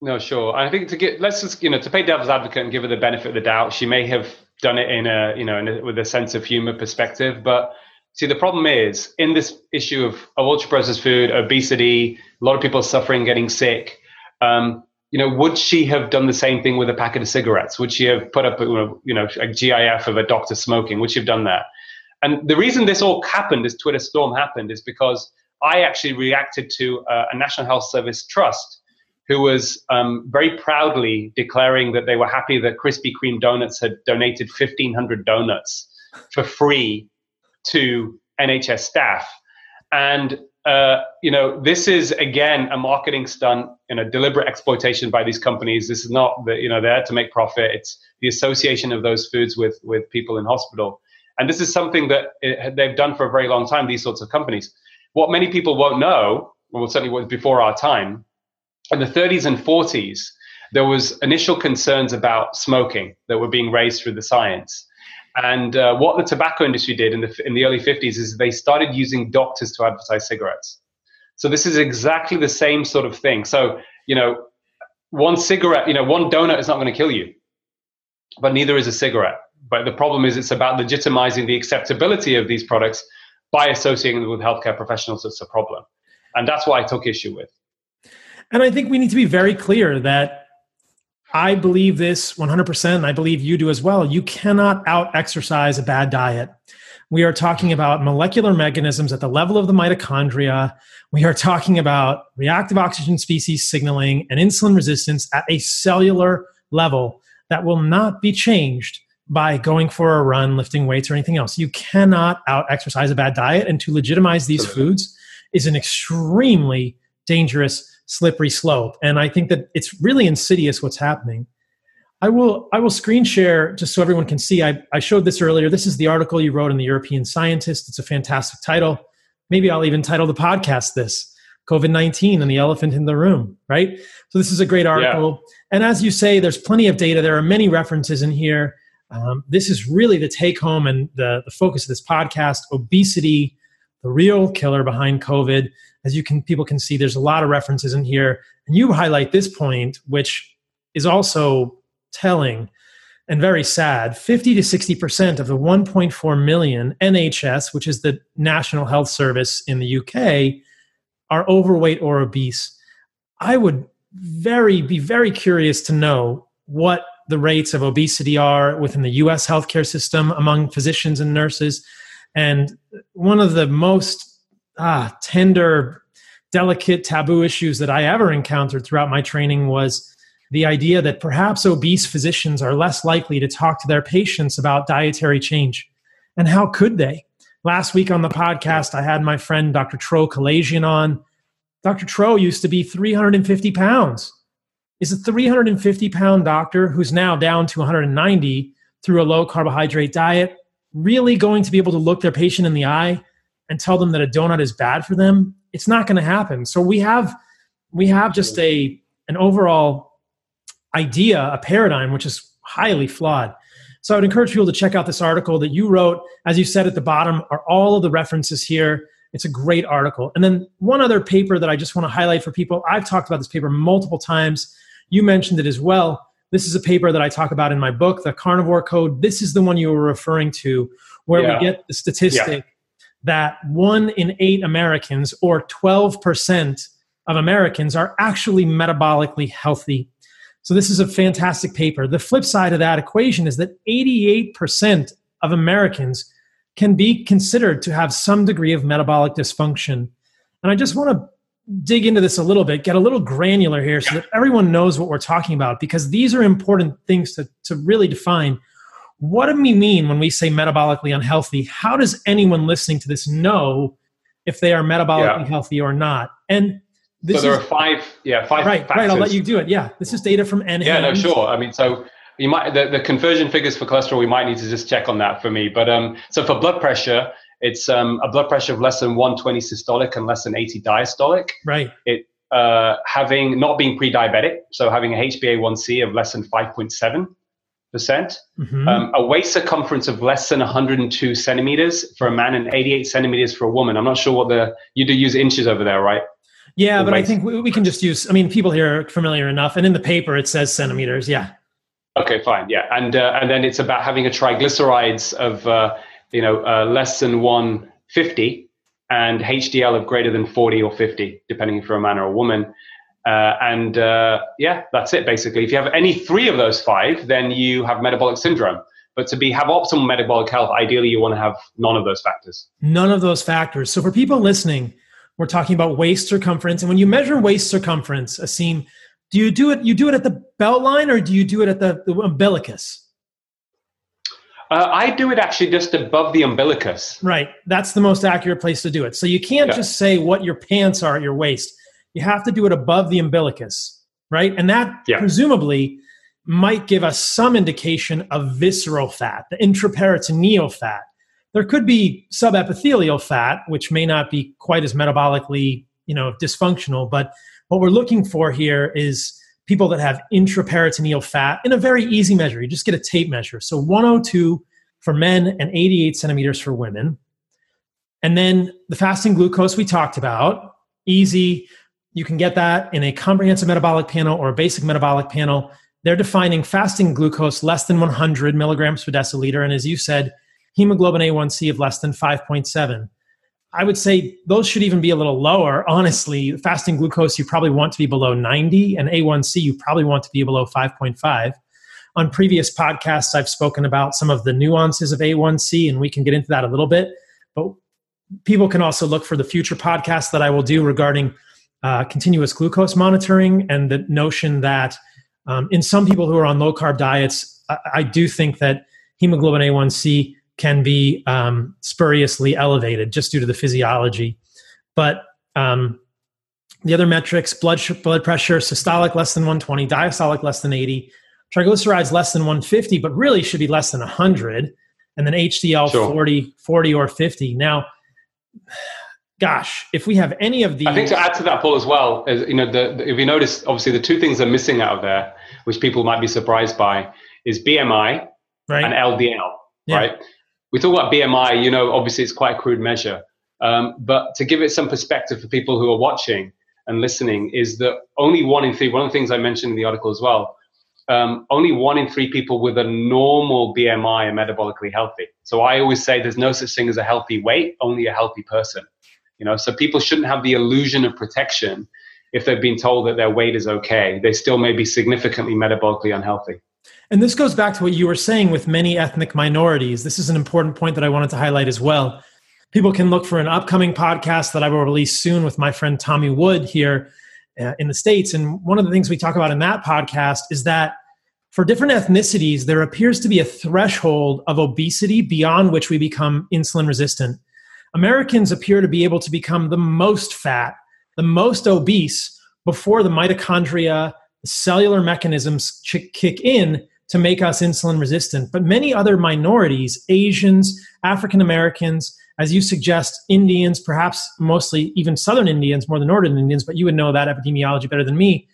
No, sure. I think to get let's just you know to play devil's advocate and give her the benefit of the doubt, she may have done it in a you know a, with a sense of humor perspective. But see, the problem is in this issue of, of ultra processed food, obesity, a lot of people suffering, getting sick. Um, you know, would she have done the same thing with a packet of cigarettes? Would she have put up, you know, a GIF of a doctor smoking? Would she have done that? And the reason this all happened, this Twitter storm happened, is because I actually reacted to uh, a National Health Service trust who was um, very proudly declaring that they were happy that Krispy Kreme Donuts had donated 1,500 donuts for free to NHS staff. And uh, you know, this is again a marketing stunt and a deliberate exploitation by these companies. This is not the, you know they're to make profit. It's the association of those foods with with people in hospital. And this is something that it, they've done for a very long time, these sorts of companies. What many people won't know, well, certainly was before our time, in the 30s and 40s, there was initial concerns about smoking that were being raised through the science. And uh, what the tobacco industry did in the, in the early 50s is they started using doctors to advertise cigarettes. So this is exactly the same sort of thing. So, you know, one cigarette, you know, one donut is not going to kill you, but neither is a cigarette. But the problem is it's about legitimizing the acceptability of these products by associating them with healthcare professionals. It's a problem. And that's what I took issue with. And I think we need to be very clear that I believe this 100%, and I believe you do as well. You cannot out exercise a bad diet. We are talking about molecular mechanisms at the level of the mitochondria. We are talking about reactive oxygen species signaling and insulin resistance at a cellular level that will not be changed by going for a run, lifting weights, or anything else. You cannot out exercise a bad diet. And to legitimize these foods is an extremely dangerous slippery slope. And I think that it's really insidious what's happening. I will I will screen share just so everyone can see. I, I showed this earlier. This is the article you wrote in the European Scientist. It's a fantastic title. Maybe I'll even title the podcast this COVID 19 and the elephant in the room, right? So, this is a great article. Yeah. And as you say, there's plenty of data. There are many references in here. Um, this is really the take home and the, the focus of this podcast obesity, the real killer behind COVID. As you can people can see there's a lot of references in here. And you highlight this point which is also telling and very sad. 50 to 60% of the 1.4 million NHS which is the National Health Service in the UK are overweight or obese. I would very be very curious to know what the rates of obesity are within the US healthcare system among physicians and nurses and one of the most ah, tender, delicate, taboo issues that I ever encountered throughout my training was the idea that perhaps obese physicians are less likely to talk to their patients about dietary change. And how could they? Last week on the podcast, I had my friend Dr. Tro Kalayjian on. Dr. Tro used to be 350 pounds. Is a 350 pound doctor who's now down to 190 through a low carbohydrate diet really going to be able to look their patient in the eye and tell them that a donut is bad for them it's not going to happen. So we have we have just a an overall idea a paradigm which is highly flawed. So i would encourage people to check out this article that you wrote. As you said at the bottom are all of the references here. It's a great article. And then one other paper that i just want to highlight for people. I've talked about this paper multiple times. You mentioned it as well this is a paper that i talk about in my book the carnivore code this is the one you were referring to where yeah. we get the statistic yeah that one in eight Americans, or 12% of Americans, are actually metabolically healthy. So, this is a fantastic paper. The flip side of that equation is that 88% of Americans can be considered to have some degree of metabolic dysfunction. And I just want to dig into this a little bit, get a little granular here so that everyone knows what we're talking about, because these are important things to, to really define what do we mean when we say metabolically unhealthy? How does anyone listening to this know if they are metabolically yeah. healthy or not? And this so there is, are five, yeah, five. Right, factors. right. I'll let you do it. Yeah, this is data from NHANES. Yeah, no, sure. I mean, so you might the, the conversion figures for cholesterol. We might need to just check on that for me. But um, so for blood pressure, it's um, a blood pressure of less than 120 systolic and less than 80 diastolic. Right. It uh, having not being pre-diabetic, so having a HbA1c of less than 5.7 percent. Mm-hmm. Um, a waist circumference of less than 102 centimeters for a man and 88 centimeters for a woman. I'm not sure what the you do use inches over there, right? Yeah, the but waist. I think we, we, can just use. I mean, people here are familiar enough, and in the paper it says centimeters. Yeah. Okay, fine. Yeah, and uh, and then it's about having a triglycerides of uh, you know uh, less than 150 and HDL of greater than 40 or 50, depending if you're a man or a woman. Uh, and uh, yeah, that's it basically. If you have any three of those five, then you have metabolic syndrome. But to be have optimal metabolic health, ideally you want to have none of those factors. None of those factors. So for people listening, we're talking about waist circumference, and when you measure waist circumference, Aseem, do you do it? You do it at the belt line, or do you do it at the, the umbilicus? Uh, I do it actually just above the umbilicus. Right. That's the most accurate place to do it. So you can't yeah. just say what your pants are at your waist you have to do it above the umbilicus, right? And that yeah. presumably might give us some indication of visceral fat, the intraperitoneal fat. There could be subepithelial fat, which may not be quite as metabolically, you know, dysfunctional, but what we're looking for here is people that have intraperitoneal fat in a very easy measure. You just get a tape measure. So 102 for men and 88 centimeters for women. And then the fasting glucose we talked about, easy. You can get that in a comprehensive metabolic panel or a basic metabolic panel. They're defining fasting glucose less than 100 milligrams per deciliter. And as you said, hemoglobin A1C of less than 5.7. I would say those should even be a little lower. Honestly, fasting glucose, you probably want to be below 90, and A1C, you probably want to be below 5.5. On previous podcasts, I've spoken about some of the nuances of A1C, and we can get into that a little bit. But people can also look for the future podcasts that I will do regarding uh, continuous glucose monitoring and the notion that um, in some people who are on low carb diets, I, I, do think that hemoglobin A1C can be um, spuriously elevated just due to the physiology. But um, the other metrics blood, blood pressure, systolic less than 120, diastolic less than 80, triglycerides less than 150, but really should be less than 100, and then HDL sure. 40, 40 or 50. Now, gosh, if we have any of these, I think to add to that, Paul, as well, is you know, the, the, if you notice, obviously the two things are missing out of there, which people might be surprised by, is BMI right. and LDL. Yeah. Right. We talk about BMI. You know, obviously it's quite a crude measure, um, but to give it some perspective for people who are watching and listening, is that only one in three. One of the things I mentioned in the article as well um, only one in three people with a normal BMI are metabolically healthy. So I always say there's no such thing as a healthy weight, only a healthy person. You know, so people shouldn't have the illusion of protection if they've been told that their weight is okay. They still may be significantly metabolically unhealthy. And this goes back to what you were saying with many ethnic minorities. This is an important point that I wanted to highlight as well. People can look for an upcoming podcast that I will release soon with my friend Tommy Wood here uh, in the States. And one of the things we talk about in that podcast is that for different ethnicities, there appears to be a threshold of obesity beyond which we become insulin resistant. Americans appear to be able to become the most fat, the most obese before the mitochondria, cellular mechanisms ch- kick in to make us insulin resistant. But many other minorities, Asians, African Americans, as you suggest, Indians, perhaps mostly even Southern Indians more than Northern Indians, but you would know that epidemiology better than me,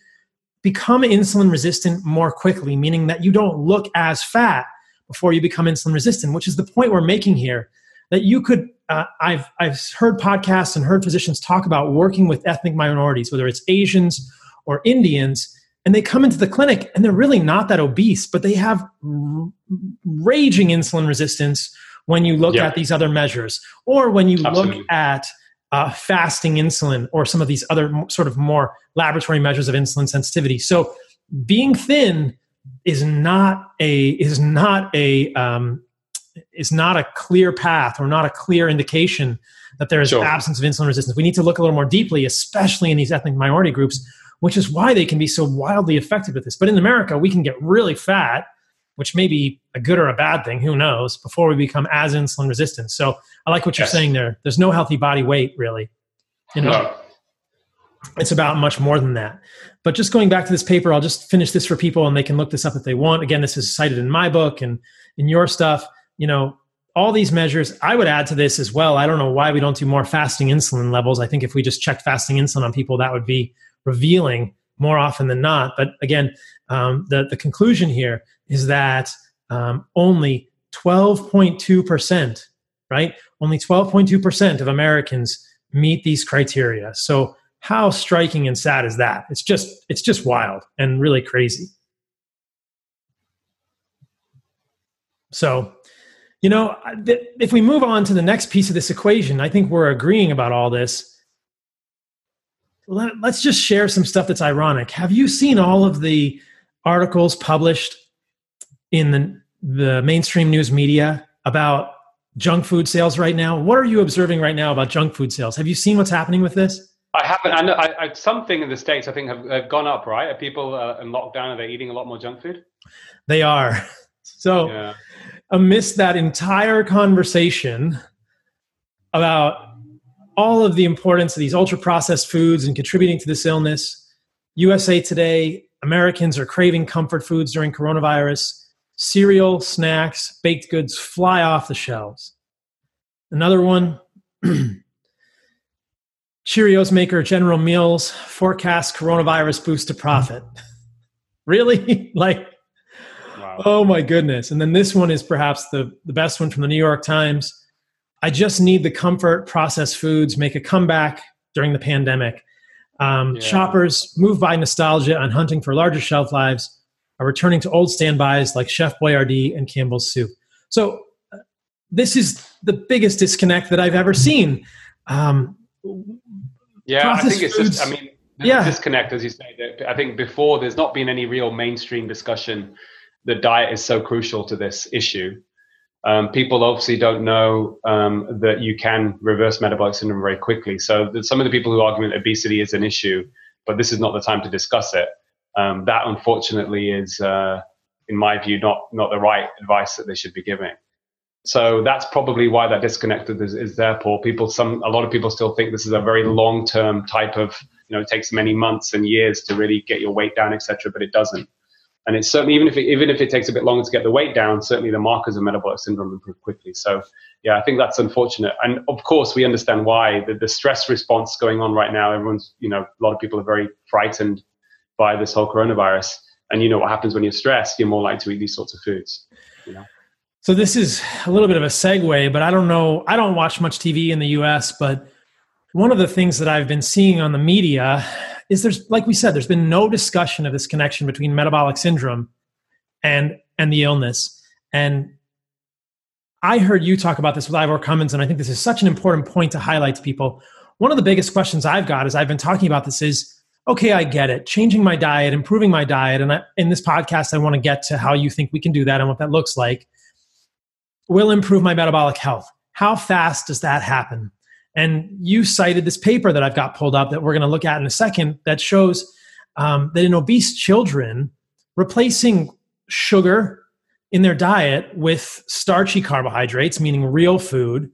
become insulin resistant more quickly, meaning that you don't look as fat before you become insulin resistant, which is the point we're making here. That you could, uh, I've, I've heard podcasts and heard physicians talk about working with ethnic minorities, whether it's Asians or Indians, and they come into the clinic and they're really not that obese, but they have r- raging insulin resistance when you look yeah. at these other measures or when you Absolutely. look at uh, fasting insulin or some of these other sort of more laboratory measures of insulin sensitivity so being thin is not a is not a um, is not a clear path or not a clear indication that there is sure. absence of insulin resistance we need to look a little more deeply especially in these ethnic minority groups which is why they can be so wildly effective with this but in america we can get really fat which may be a good or a bad thing, who knows, before we become as insulin resistant. So I like what you're yes. saying there. There's no healthy body weight, really. You know, no. it's about much more than that. But just going back to this paper, I'll just finish this for people and they can look this up if they want. Again, this is cited in my book and in your stuff. You know, all these measures, I would add to this as well. I don't know why we don't do more fasting insulin levels. I think if we just checked fasting insulin on people, that would be revealing more often than not. But again, um, the, the conclusion here is that um, only 12.2%, right? Only 12.2% of Americans meet these criteria. So how striking and sad is that? It's just it's just wild and really crazy. So, you know, if we move on to the next piece of this equation, I think we're agreeing about all this. Let, us just share some stuff that's ironic. Have you seen all of the articles published in the, the mainstream news media about junk food sales right now. What are you observing right now about junk food sales? Have you seen what's happening with this? I haven't. I know I, I, something in the states. I think have, have gone up. Right? Are people uh, in lockdown? Are they eating a lot more junk food? They are. So, yeah. amidst that entire conversation about all of the importance of these ultra processed foods and contributing to this illness, USA Today Americans are craving comfort foods during coronavirus cereal, snacks, baked goods fly off the shelves. Another one Cheerios maker General Mills forecasts coronavirus boost to profit. really? like, wow. oh my goodness. And then this one is perhaps the, the best one from the New York Times. I just need the comfort processed foods make a comeback during the pandemic. Um, yeah. Shoppers moved by nostalgia and hunting for larger shelf lives are returning to old standbys like Chef Boyardee and Campbell's Soup. So uh, this is the biggest disconnect that I've ever seen. Um, yeah, I think it's foods, just. I mean, yeah. disconnect, as you say. I think before there's not been any real mainstream discussion. The diet is so crucial to this issue. Um, people obviously don't know um, that you can reverse metabolic syndrome very quickly. So some of the people who argue that obesity is an issue, but this is not the time to discuss it. Um, that unfortunately is, uh, in my view, not not the right advice that they should be giving. So that's probably why that disconnect is, is there. Paul, people, some a lot of people still think this is a very long term type of, you know, it takes many months and years to really get your weight down, etc. But it doesn't. And it's certainly even if it, even if it takes a bit longer to get the weight down, certainly the markers of metabolic syndrome improve quickly. So yeah, I think that's unfortunate. And of course, we understand why the, the stress response going on right now. Everyone's you know a lot of people are very frightened by this whole coronavirus. And you know what happens when you're stressed? You're more likely to eat these sorts of foods. You know. So this is a little bit of a segue, but I don't know. I don't watch much TV in the U.S., but one of the things that I've been seeing on the media is there's like we said there's been no discussion of this connection between metabolic syndrome and and the illness. And i heard you talk about this with ivor cummins and i think this is such an important point to highlight to people. One of the biggest questions i've got as i've been talking about this is okay i get it. Changing my diet improving my diet. And I, in this podcast i want to get to how you think we can do that and what that looks like. Will improve my metabolic health. How fast does that happen and you cited this paper that I've got pulled up that we're going to look at in a second that shows um, that in obese children, replacing sugar in their diet with starchy carbohydrates, meaning real food,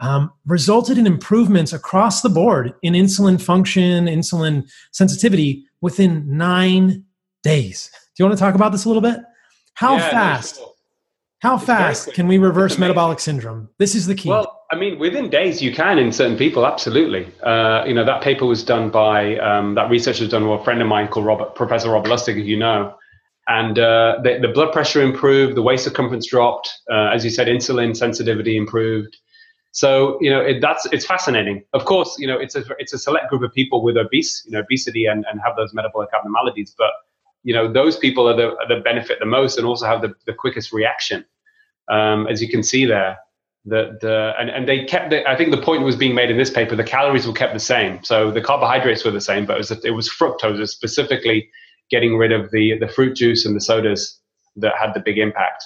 um, resulted in improvements across the board in insulin function, insulin sensitivity within nine days. Do you want to talk about this a little bit? How yeah, fast? How it's fast can we reverse metabolic syndrome? This is the key. Well, I mean, within days you can in certain people, absolutely. Uh, you know, that paper was done by, um, that research was done with a friend of mine called Robert, Professor Robert Lustig, you know. And uh, the, the, blood pressure improved, the waist circumference dropped, uh, as you said, insulin sensitivity improved. So, you know, it, that's, it's fascinating. Of course, you know, it's a, it's a select group of people with obese, you know, obesity and, and have those metabolic abnormalities. But, you know, those people are the, are the benefit the most and also have the, the quickest reaction um, as you can see there. The, the, and, and they kept the, I think the point was being made in this paper, the calories were kept the same. So the carbohydrates were the same, but it was, it was fructose, specifically getting rid of the, the fruit juice and the sodas that had the big impact.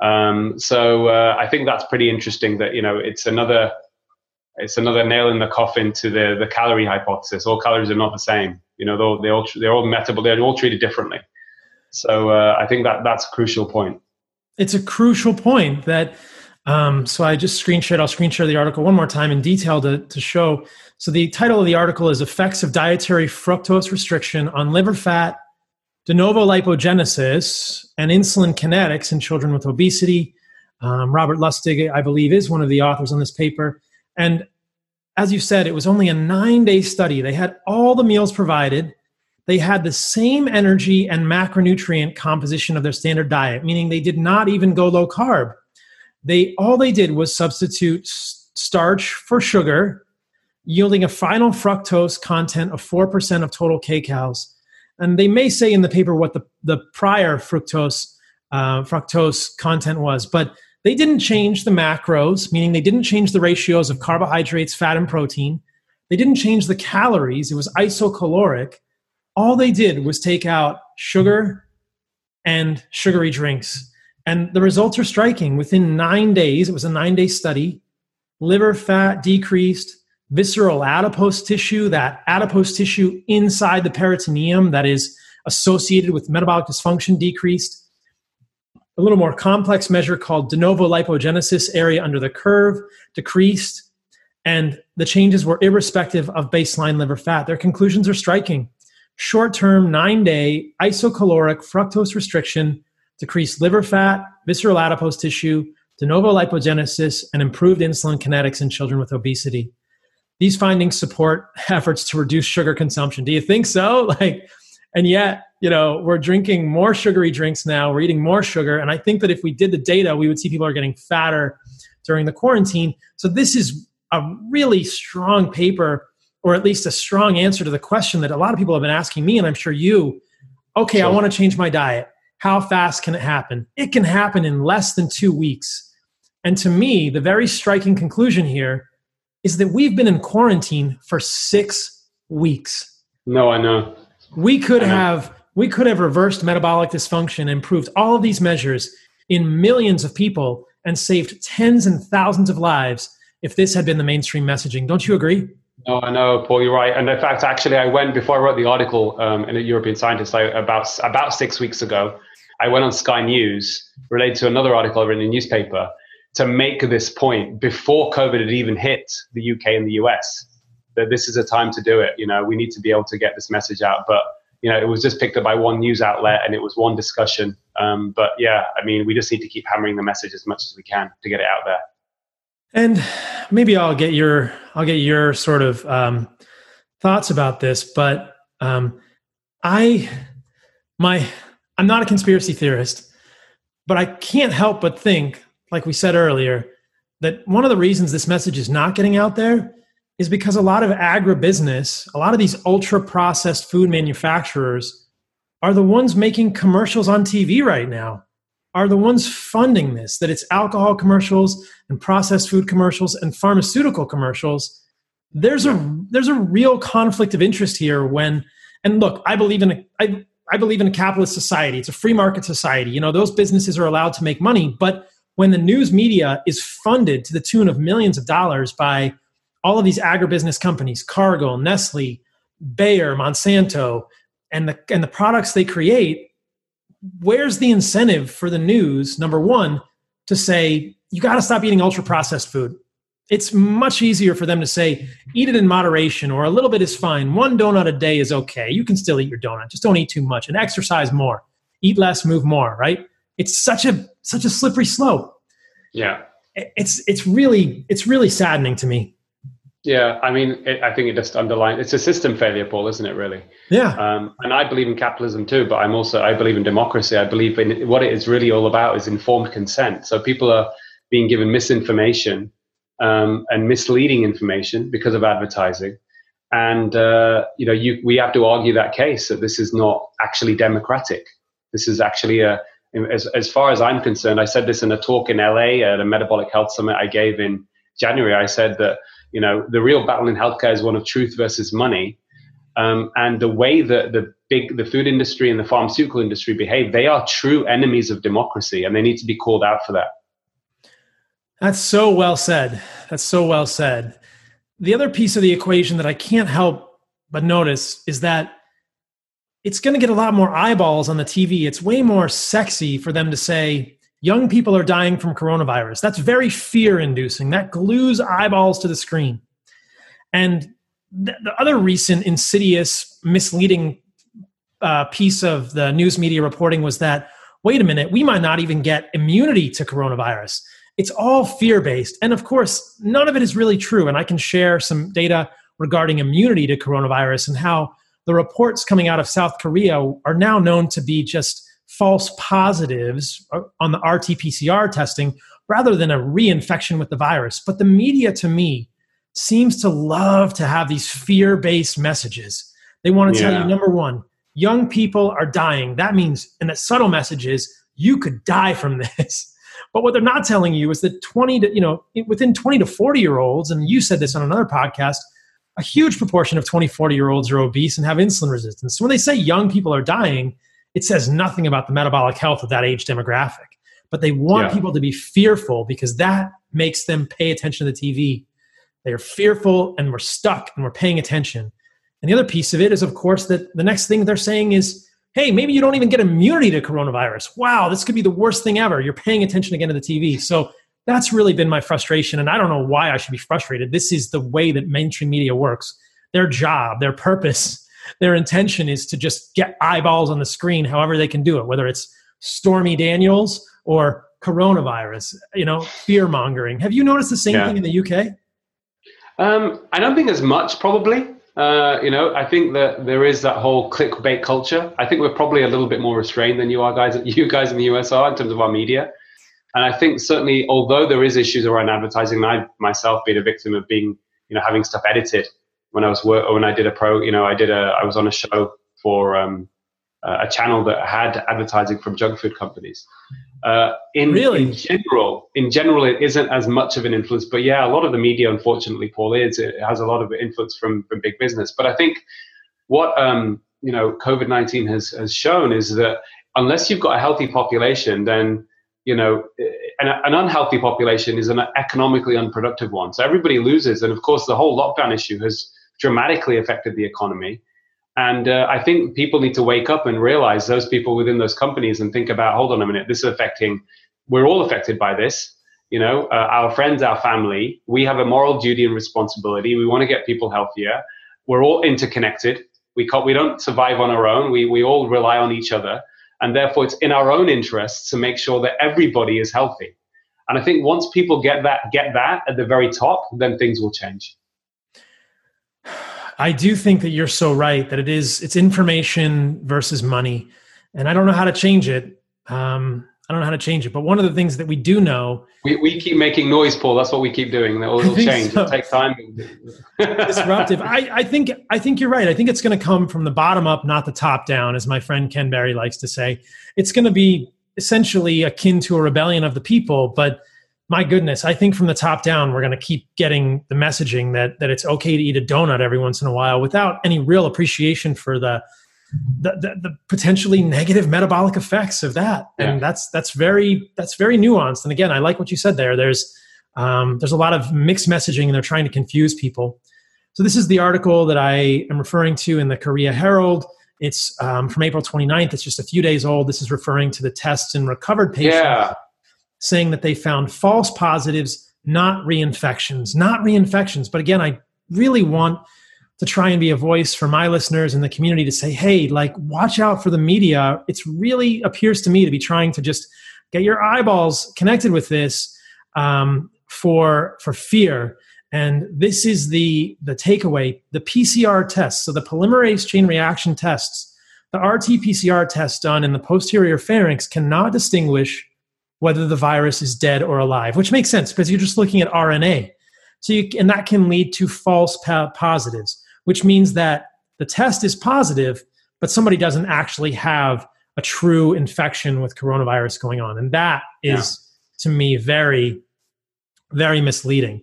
Um, so uh, I think that's pretty interesting that, you know, it's another, it's another nail in the coffin to the, the calorie hypothesis. All calories are not the same. You know, they're, they're all, they're all metabolic, they're all treated differently. So uh, I think that that's a crucial point it's a crucial point that um, so I just screen shared. I'll screen share the article one more time in detail to, to show. So the title of the article is "Effects of Dietary Fructose Restriction on Liver Fat, De Novo Lipogenesis, and Insulin Kinetics in Children with Obesity." Um, Robert Lustig, I believe, is one of the authors on this paper. And as you said, it was only a nine-day study. They had all the meals provided they had the same energy and macronutrient composition of their standard diet, meaning they did not even go low carb. They all they did was substitute starch for sugar, yielding a final fructose content of 4% of total kcals. And they may say in the paper what the, the prior fructose uh, fructose content was, but they didn't change the macros, meaning they didn't change the ratios of carbohydrates, fat, and protein. They didn't change the calories. It was isocaloric all they did was take out sugar and sugary drinks. And the results are striking. Within nine days, it was a nine day study, liver fat decreased, visceral adipose tissue, that adipose tissue inside the peritoneum that is associated with metabolic dysfunction decreased. A little more complex measure called de novo lipogenesis area under the curve decreased. And the changes were irrespective of baseline liver fat. Their conclusions are striking short term, nine day isocaloric fructose restriction decreased liver fat, visceral adipose tissue, de novo lipogenesis, and improved insulin kinetics in children with obesity. These findings support efforts to reduce sugar consumption. Do you think so? Like, and yet, you know, we're drinking more sugary drinks now, we're eating more sugar. And I think that if we did the data, we would see people are getting fatter during the quarantine. So this is a really strong paper, or at least a strong answer to the question that a lot of people have been asking me, and I'm sure you. Okay, sure. I want to change my diet. How fast can it happen? It can happen in less than two weeks. And to me, the very striking conclusion here is that we've been in quarantine for six weeks. No, I know. We could know. have we could have reversed metabolic dysfunction, improved all of these measures in millions of people, and saved tens and thousands of lives if this had been the mainstream messaging. Don't you agree? No, I know, Paul. You're right. And in fact, actually, I went before I wrote the article um, in a European Scientist I, about about six weeks ago. I went on Sky News related to another article I read in a newspaper to make this point before COVID had even hit the UK and the US that this is a time to do it. You know, we need to be able to get this message out. But you know, it was just picked up by one news outlet and it was one discussion. Um, but yeah, I mean, we just need to keep hammering the message as much as we can to get it out there. And maybe I'll get your I'll get your sort of um, thoughts about this, but um, I my I'm not a conspiracy theorist, but I can't help but think, like we said earlier, that one of the reasons this message is not getting out there is because a lot of agribusiness, a lot of these ultra processed food manufacturers are the ones making commercials on TV right now are the ones funding this that it's alcohol commercials and processed food commercials and pharmaceutical commercials. There's a there's a real conflict of interest here when and look i believe in a I, I believe in a capitalist society it's a free market society you know those businesses are allowed to make money but when the news media is funded to the tune of millions of dollars by all of these agribusiness companies cargill nestle bayer monsanto and the and the products they create where's the incentive for the news, number one, to say, you got to stop eating ultra processed food? It's much easier for them to say, eat it in moderation or a little bit is fine. One donut a day is okay. You can still eat your donut. Just don't eat too much and exercise more. Eat less, move more, right? It's such a such a slippery slope. Yeah. It's it's really it's really saddening to me. Yeah, I mean, it, I think it just underlines it's a system failure, Paul, isn't it? Really? Yeah. Um, and I believe in capitalism too, but I'm also I believe in democracy. I believe in what it is really all about is informed consent. So people are being given misinformation um, and misleading information because of advertising, and uh, you know, you, we have to argue that case that this is not actually democratic. This is actually a as, as far as I'm concerned, I said this in a talk in LA at a metabolic health summit I gave in January. I said that you know, the real battle in healthcare is one of truth versus money. Um, and the way that the big the food industry and the pharmaceutical industry behave, they are true enemies of democracy, and they need to be called out for that. That's so well said. That's so well said. The other piece of the equation that I can't help but notice is that it's going to get a lot more eyeballs on the TV. It's way more sexy for them to say, young people are dying from coronavirus. That's very fear inducing. That glues eyeballs to the screen. And the, the other recent insidious, misleading uh, piece of the news media reporting was that wait a minute, we might not even get immunity to coronavirus. It's all fear based. And of course, none of it is really true. And I can share some data regarding immunity to coronavirus and how the reports coming out of South Korea are now known to be just false positives on the RT PCR testing rather than a reinfection with the virus. But the media, to me, seems to love to have these fear based messages. They want to yeah. tell you number one, young people are dying. That means, and the subtle message is, you could die from this. But what they're not telling you is that 20 to, you know, within 20 to 40 year olds, and you said this on another podcast, a huge proportion of 20, 40 year olds are obese and have insulin resistance. So when they say young people are dying, it says nothing about the metabolic health of that age demographic. But they want yeah. people to be fearful because that makes them pay attention to the TV. They are fearful and we're stuck and we're paying attention. And the other piece of it is, of course, that the next thing they're saying is, hey, maybe you don't even get immunity to coronavirus. Wow, this could be the worst thing ever. You're paying attention again to the TV. So that's really been my frustration. And I don't know why I should be frustrated. This is the way that mainstream media works. Their job, their purpose their intention is to just get eyeballs on the screen however they can do it, whether it's Stormy Daniels or coronavirus, you know, fear mongering. Have you noticed the same yeah. thing in the UK? Um, I don't think as much, probably. Uh, you know, I think that there is that whole clickbait culture. I think we're probably a little bit more restrained than you are guys. You guys in the US are in terms of our media. And I think certainly, although there is issues around advertising, and I myself been a victim of being, you know, having stuff edited when I was work, when I did a pro, you know, I did a, I was on a show for um, a channel that had advertising from junk food companies. Uh, in, really? in general, in general, it isn't as much of an influence. But yeah, a lot of the media, unfortunately, Paul, is it has a lot of influence from from big business. But I think what um, you know COVID nineteen has has shown is that unless you've got a healthy population, then you know, an, an, unhealthy population is an economically unproductive one. So everybody loses. And of course, the whole lockdown issue has dramatically affected the economy. And uh, I think people need to wake up and realize those people within those companies and think about, hold on a minute, this is affecting, we're all affected by this. You know, uh, our friends, our family, we have a moral duty and responsibility. We want to get people healthier. We're all interconnected. We, can't, we don't survive on our own. We, we all rely on each other. And therefore, it's in our own interests to make sure that everybody is healthy. And I think once people get that, get that at the very top, then things will change. I do think that you're so right that it is it's information versus money, and I don't know how to change it. Um, I don't know how to change it, but one of the things that we do know, we, we keep making noise, Paul. That's what we keep doing. It'll, it'll change. So. It'll take time. Disruptive. I, I think I think you're right. I think it's going to come from the bottom up, not the top down, as my friend Ken Berry likes to say. It's going to be essentially akin to a rebellion of the people, but my goodness, I think from the top down, we're going to keep getting the messaging that that it's okay to eat a donut every once in a while without any real appreciation for the the, the, the potentially negative metabolic effects of that. Yeah. And that's that's very that's very nuanced. And again, I like what you said there. There's um, there's a lot of mixed messaging, and they're trying to confuse people. So this is the article that I am referring to in the Korea Herald. It's um, from April 29th. It's just a few days old. This is referring to the tests in recovered patients. Yeah saying that they found false positives, not reinfections, not reinfections. But again, I really want to try and be a voice for my listeners and the community to say, hey, like, watch out for the media. It's really appears to me to be trying to just get your eyeballs connected with this um, for for fear. And this is the the takeaway: the PCR tests, so the polymerase chain reaction tests, the RT-PCR test done in the posterior pharynx cannot distinguish whether the virus is dead or alive, which makes sense because you're just looking at RNA. So you, and that can lead to false positives, which means that the test is positive, but somebody doesn't actually have a true infection with coronavirus going on. And that is yeah. to me very, very misleading.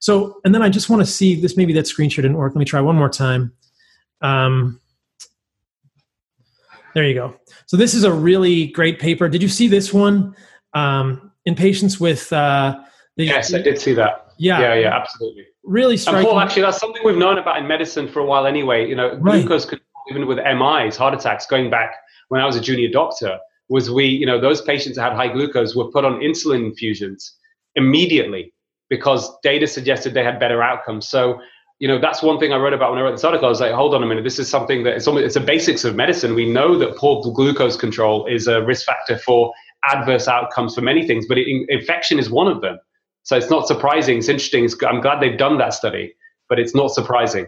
So, and then I just want to see this. Maybe that screenshot didn't work. Let me try one more time. Um, there you go. So this is a really great paper. Did you see this one? Um, in patients with uh, the, yes, I did see that. Yeah, yeah, yeah, absolutely. Really striking. And Paul, actually, that's something we've known about in medicine for a while anyway. You know, right. glucose control, even with MIs, heart attacks, going back when I was a junior doctor, was we, you know, those patients that had high glucose were put on insulin infusions immediately because data suggested they had better outcomes. So, you know, that's one thing I wrote about when I wrote this article. I was like, hold on a minute, this is something that it's, almost, it's the basics of medicine. We know that poor glucose control is a risk factor for adverse outcomes for many things, but it, infection is one of them. So it's not surprising. It's interesting. It's, I'm glad they've done that study, but it's not surprising.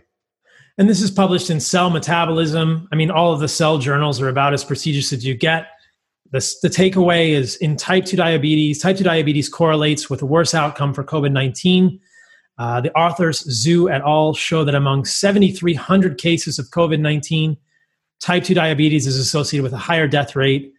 And this is published in Cell Metabolism. I mean, all of the cell journals are about as prestigious as you get. The, the takeaway is in type 2 diabetes, type 2 diabetes correlates with a worse outcome for COVID 19. Uh, the authors, Zhu et al., show that among 7,300 cases of COVID 19, type 2 diabetes is associated with a higher death rate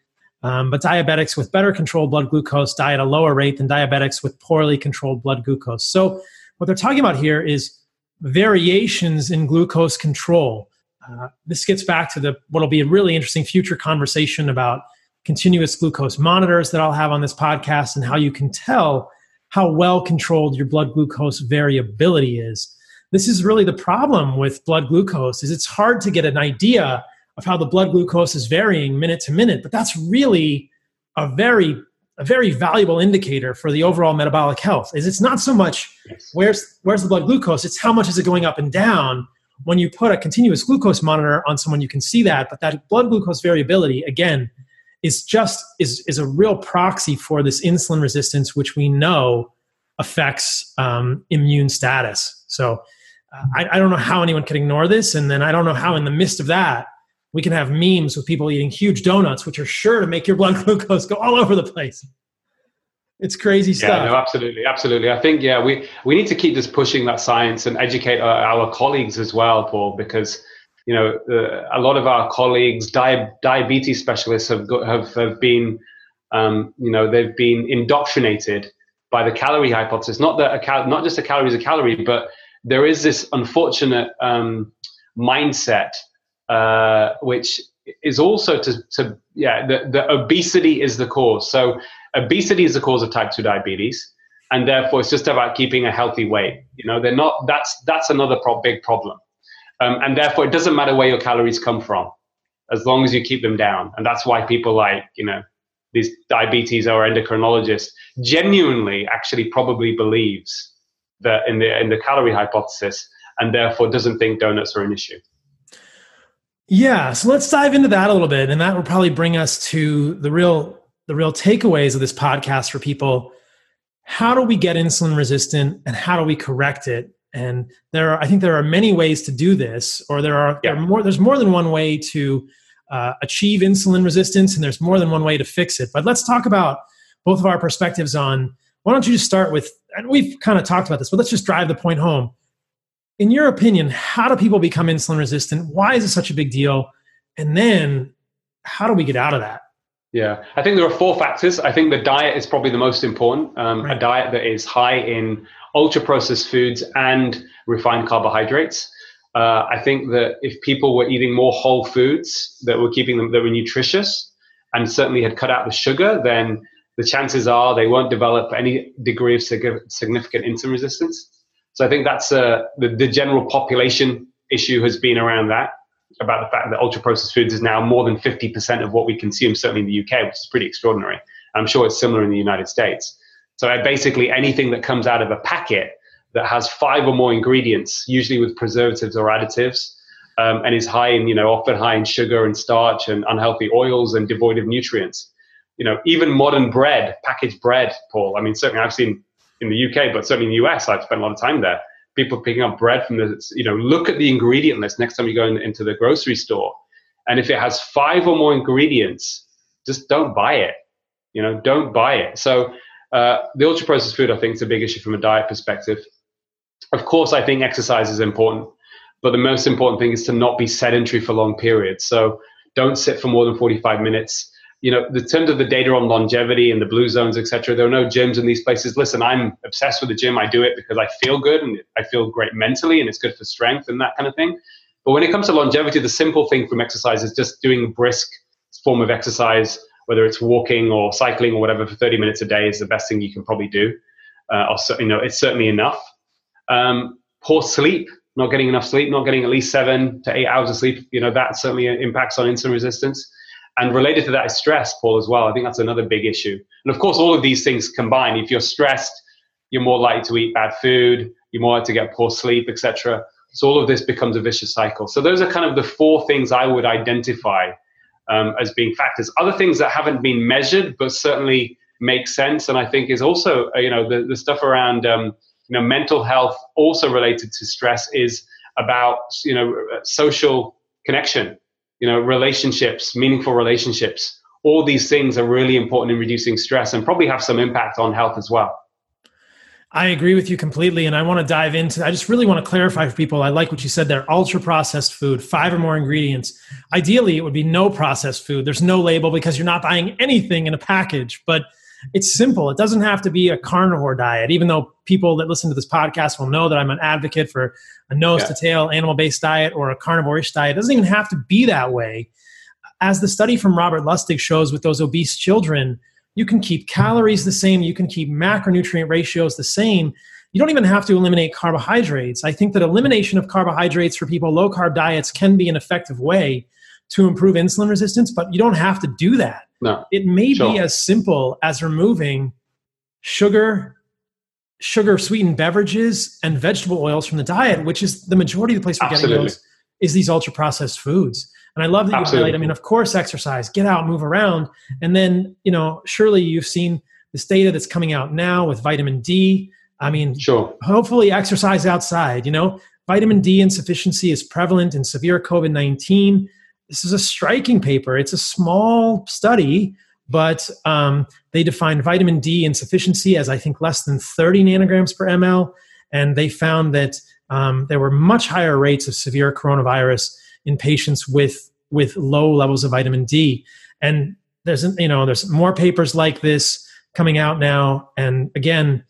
um, but diabetics with better controlled blood glucose die at a lower rate than diabetics with poorly controlled blood glucose. So, what they're talking about here is variations in glucose control. Uh, this gets back to the what'll be a really interesting future conversation about continuous glucose monitors that I'll have on this podcast and how you can tell how well controlled your blood glucose variability is. This is really the problem with blood glucose is it's hard to get an idea of how the blood glucose is varying minute to minute, but that's really a very a very valuable indicator for the overall metabolic health. Is it's not so much where's where's the blood glucose, it's how much is it going up and down. When you put a continuous glucose monitor on someone, you can see that, but that blood glucose variability again is just is is a real proxy for this insulin resistance, which we know affects um, immune status. So uh, I, I don't know how anyone could ignore this. And then I don't know how, in the midst of that, we can have memes with people eating huge donuts, which are sure to make your blood glucose go all over the place. It's crazy stuff. Yeah, no, absolutely, absolutely. I think yeah, we we need to keep just pushing that science and educate our, our colleagues as well, Paul, because you know uh, a lot of our colleagues, di- diabetes specialists, have got, have have been um, you know they've been indoctrinated by the calorie hypothesis. Not that a cal- not just a calorie is a calorie, but there is this unfortunate um, mindset uh, which is also to, to yeah the, the obesity is the cause. So obesity is the cause of type 2 diabetes and therefore it's just about keeping a healthy weight. You know they're not that's that's another pro- big problem. Um, and therefore it doesn't matter where your calories come from as long as you keep them down. And that's why people like you know these diabetes or endocrinologists genuinely actually probably believes that in the in the calorie hypothesis and therefore doesn't think donuts are an issue yeah, so let's dive into that a little bit, and that will probably bring us to the real the real takeaways of this podcast for people. How do we get insulin resistant, and how do we correct it? And there are, I think, there are many ways to do this, or there are, yeah. there are more. There's more than one way to uh, achieve insulin resistance, and there's more than one way to fix it. But let's talk about both of our perspectives on. Why don't you just start with? And we've kind of talked about this, but let's just drive the point home in your opinion, how do people become insulin resistant? Why is it such a big deal? And then how do we get out of that? Yeah, I think there are four factors. I think the diet is probably the most important. Um, right. A diet that is high in ultra processed foods and refined carbohydrates. Uh, I think that if people were eating more whole foods that were keeping them that were nutritious and certainly had cut out the sugar, then the chances are they won't develop any degree of significant insulin resistance. So I think that's uh, the, the general population issue has been around that, about the fact that ultra processed foods is now more than 50% of what we consume, certainly in the UK, which is pretty extraordinary. I'm sure it's similar in the United States. So basically anything that comes out of a packet that has five or more ingredients, usually with preservatives or additives, um, and is high in, you know, often high in sugar and starch and unhealthy oils and devoid of nutrients. You know, even modern bread, packaged bread, Paul. I mean, certainly I've seen in the UK, but certainly in the US, I've spent a lot of time there. People picking up bread from the, you know, look at the ingredient list next time you go in, into the grocery store. And if it has five or more ingredients, just don't buy it. You know, don't buy it. So uh, the ultra processed food, I think, is a big issue from a diet perspective. Of course, I think exercise is important, but the most important thing is to not be sedentary for long periods. So don't sit for more than 45 minutes you know, the terms of the data on longevity and the blue zones, etc. There are no gyms in these places. Listen, I'm obsessed with the gym. I do it because I feel good and I feel great mentally, and it's good for strength and that kind of thing. But when it comes to longevity, the simple thing from exercise is just doing brisk form of exercise, whether it's walking or cycling or whatever, for 30 minutes a day is the best thing you can probably do. Uh, or, you know, it's certainly enough. Um, poor sleep, not getting enough sleep, not getting at least seven to eight hours of sleep, you know, that certainly impacts on insulin resistance. And related to that is stress, Paul, as well. I think that's another big issue. And of course, all of these things combine. If you're stressed, you're more likely to eat bad food, you're more likely to get poor sleep, etc. So all of this becomes a vicious cycle. So those are kind of the four things I would identify um, as being factors. Other things that haven't been measured, but certainly make sense, and I think is also uh, you know the, the stuff around um, you know mental health, also related to stress, is about you know social connection you know, relationships, meaningful relationships. All these things are really important in reducing stress and probably have some impact on health as well. I agree with you completely. And I want to dive into, I just really want to clarify for people. I like what you said there ultra processed food, five or more ingredients. Ideally, it would be no processed food. There's no label because you're not buying anything in a package. But it's simple. It doesn't have to be a carnivore diet, even though people that listen to this podcast will know that I'm an advocate for a nose to tail animal based diet or a carnivore-ish diet. It doesn't even have to be that way. As the study from Robert Lustig shows with those obese children, you can keep calories the same, you can keep macronutrient ratios the same. You don't even have to eliminate carbohydrates. I think that elimination of carbohydrates for people low carb diets can be an effective way to improve insulin resistance, but you don't have to do that. No. It may sure. be as simple as removing sugar, sugar sweetened beverages, and vegetable oils from the diet, which is the majority of the place we're Absolutely. getting those is these ultra processed foods. And I love that you Absolutely. highlight. I mean, of course, exercise, get out, move around, and then you know, surely you've seen this data that's coming out now with vitamin D. I mean, sure. Hopefully, exercise outside. You know, vitamin D insufficiency is prevalent in severe COVID 19. This is a striking paper. It's a small study, but um, they defined vitamin D insufficiency as I think less than 30 nanograms per ml. And they found that um, there were much higher rates of severe coronavirus in patients with, with low levels of vitamin D. And there's, you know, there's more papers like this coming out now. And again,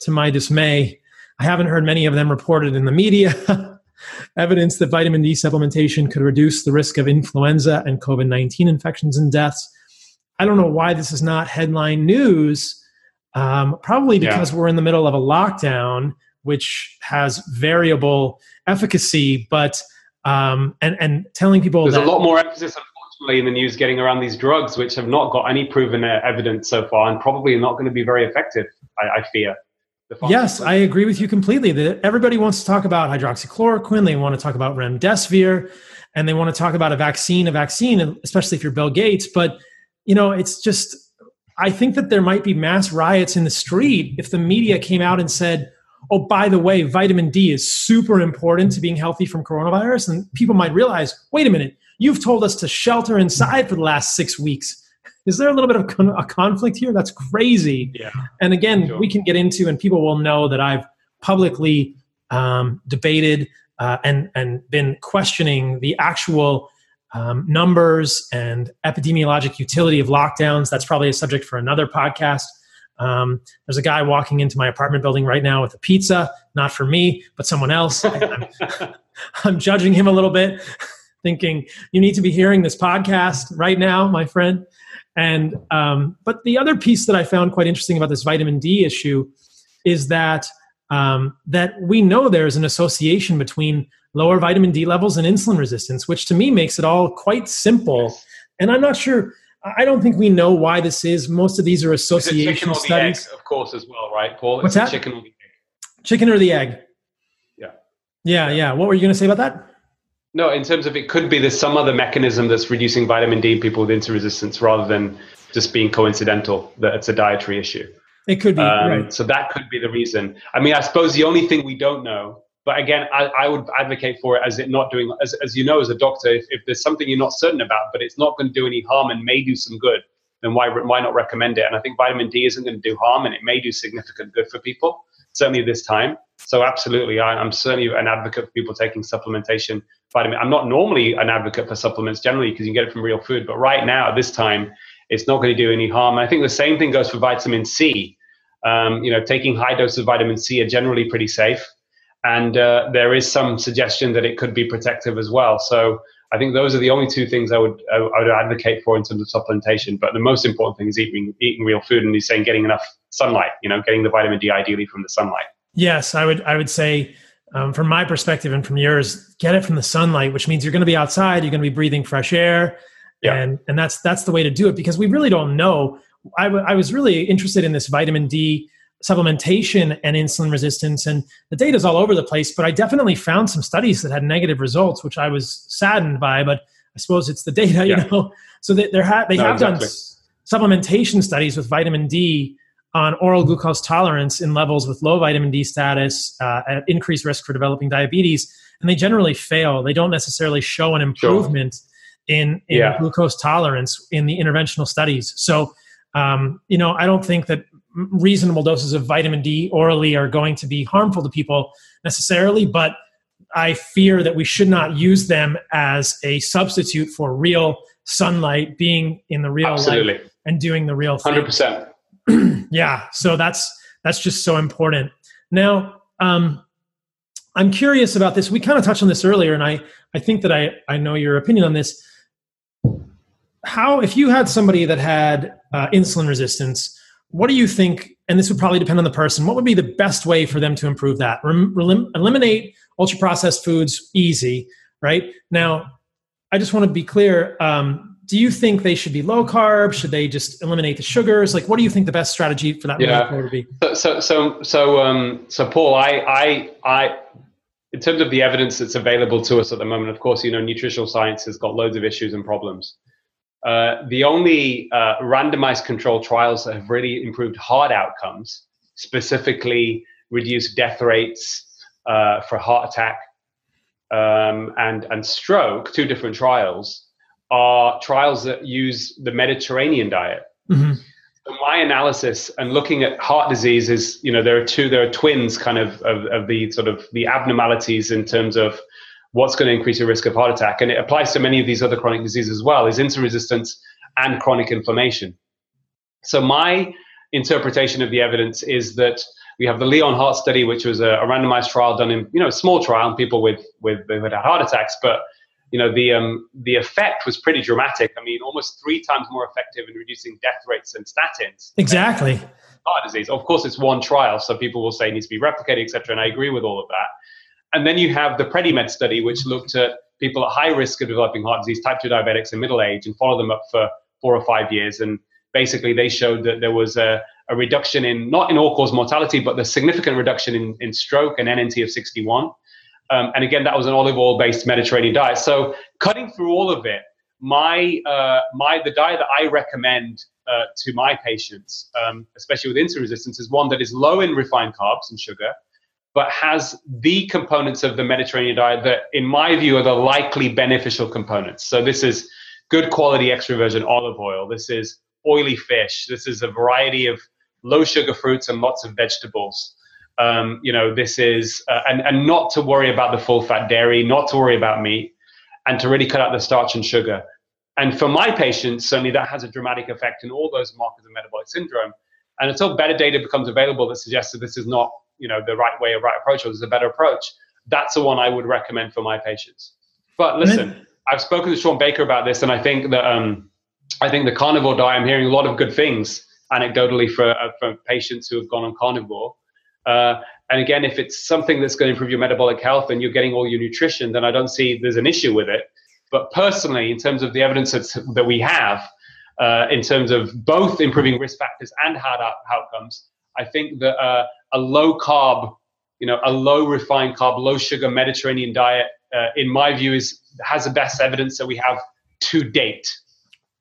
to my dismay, I haven't heard many of them reported in the media. Evidence that vitamin D supplementation could reduce the risk of influenza and COVID 19 infections and deaths. I don't know why this is not headline news. Um, probably because yeah. we're in the middle of a lockdown, which has variable efficacy, but um, and and telling people there's that, a lot more emphasis, unfortunately, in the news getting around these drugs, which have not got any proven evidence so far, and probably not going to be very effective. I, I fear. Yes, I agree with you completely. That everybody wants to talk about hydroxychloroquine, they want to talk about remdesivir, and they want to talk about a vaccine, a vaccine, especially if you're Bill Gates. But you know, it's just I think that there might be mass riots in the street if the media came out and said, "Oh, by the way, vitamin D is super important to being healthy from coronavirus," and people might realize, "Wait a minute, you've told us to shelter inside for the last six weeks." Is there a little bit of con- a conflict here? That's crazy. Yeah. And again, sure. we can get into, and people will know that I've publicly um, debated uh, and and been questioning the actual um, numbers and epidemiologic utility of lockdowns. That's probably a subject for another podcast. Um, there's a guy walking into my apartment building right now with a pizza, not for me, but someone else. I'm, I'm judging him a little bit, thinking you need to be hearing this podcast right now, my friend. And um, but the other piece that I found quite interesting about this vitamin D issue is that um, that we know there's an association between lower vitamin D levels and insulin resistance, which to me makes it all quite simple. And I'm not sure. I don't think we know why this is. Most of these are association studies, egg, of course, as well, right, Paul? What's that? Chicken or the egg. Chicken or the egg? Yeah. Yeah, yeah. What were you going to say about that? No, in terms of it could be there's some other mechanism that's reducing vitamin D in people with insulin resistance rather than just being coincidental that it's a dietary issue. It could be. Um, right. So that could be the reason. I mean, I suppose the only thing we don't know, but again, I, I would advocate for it as it not doing, as, as you know, as a doctor, if, if there's something you're not certain about, but it's not going to do any harm and may do some good, then why, why not recommend it? And I think vitamin D isn't going to do harm and it may do significant good for people, certainly this time. So absolutely, I, am certainly an advocate for people taking supplementation vitamin. I'm not normally an advocate for supplements generally because you can get it from real food, but right now at this time, it's not going to do any harm. And I think the same thing goes for vitamin C. Um, you know, taking high doses of vitamin C are generally pretty safe, and uh, there is some suggestion that it could be protective as well. So I think those are the only two things I would I would advocate for in terms of supplementation. But the most important thing is eating eating real food, and he's saying getting enough sunlight. You know, getting the vitamin D ideally from the sunlight. Yes, I would. I would say, um, from my perspective and from yours, get it from the sunlight, which means you're going to be outside. You're going to be breathing fresh air, yeah. and and that's that's the way to do it because we really don't know. I, w- I was really interested in this vitamin D supplementation and insulin resistance, and the data is all over the place. But I definitely found some studies that had negative results, which I was saddened by. But I suppose it's the data, yeah. you know. So they, ha- they no, have exactly. done supplementation studies with vitamin D on oral glucose tolerance in levels with low vitamin D status uh, at increased risk for developing diabetes, and they generally fail. They don't necessarily show an improvement sure. in, in yeah. glucose tolerance in the interventional studies. So, um, you know, I don't think that reasonable doses of vitamin D orally are going to be harmful to people necessarily, but I fear that we should not use them as a substitute for real sunlight, being in the real Absolutely. light and doing the real thing. Hundred percent. Yeah, so that's that's just so important. Now, um, I'm curious about this. We kind of touched on this earlier, and I I think that I I know your opinion on this. How if you had somebody that had uh, insulin resistance, what do you think? And this would probably depend on the person. What would be the best way for them to improve that? Rem- eliminate ultra processed foods, easy, right? Now, I just want to be clear. Um, do you think they should be low carb? Should they just eliminate the sugars? Like, what do you think the best strategy for that yeah. would be? So, so, so, um, so, Paul, I, I, I, in terms of the evidence that's available to us at the moment, of course, you know, nutritional science has got loads of issues and problems. Uh, the only uh, randomized control trials that have really improved hard outcomes, specifically reduced death rates uh, for heart attack um, and and stroke, two different trials, are trials that use the Mediterranean diet. Mm-hmm. So my analysis and looking at heart disease is, you know, there are two, there are twins kind of, of of the sort of the abnormalities in terms of what's going to increase your risk of heart attack, and it applies to many of these other chronic diseases as well. Is insulin resistance and chronic inflammation. So my interpretation of the evidence is that we have the Lyon Heart Study, which was a, a randomized trial done in you know a small trial on people with with who had heart attacks, but you know the um, the effect was pretty dramatic. I mean, almost three times more effective in reducing death rates than statins. Exactly. Heart disease. Of course, it's one trial, so people will say it needs to be replicated, etc. And I agree with all of that. And then you have the Predimed study, which looked at people at high risk of developing heart disease, type 2 diabetics in middle age, and follow them up for four or five years. And basically, they showed that there was a, a reduction in, not in all cause mortality, but the significant reduction in, in stroke and NNT of 61. Um, and again, that was an olive oil based Mediterranean diet. So, cutting through all of it, my, uh, my, the diet that I recommend uh, to my patients, um, especially with insulin resistance, is one that is low in refined carbs and sugar, but has the components of the Mediterranean diet that, in my view, are the likely beneficial components. So this is good quality extra virgin olive oil. This is oily fish. This is a variety of low sugar fruits and lots of vegetables. Um, you know, this is, uh, and, and not to worry about the full fat dairy, not to worry about meat, and to really cut out the starch and sugar. And for my patients, certainly that has a dramatic effect in all those markers of metabolic syndrome. And until better data becomes available that suggests that this is not you know the right way or right approach or there's a better approach that's the one i would recommend for my patients but listen i've spoken to Shawn Baker about this and i think that um, i think the carnivore diet i'm hearing a lot of good things anecdotally for, uh, for patients who have gone on carnivore uh, and again if it's something that's going to improve your metabolic health and you're getting all your nutrition then i don't see there's an issue with it but personally in terms of the evidence that we have uh, in terms of both improving risk factors and hard outcomes I think that uh, a low carb, you know, a low refined carb, low sugar Mediterranean diet, uh, in my view, is has the best evidence that we have to date.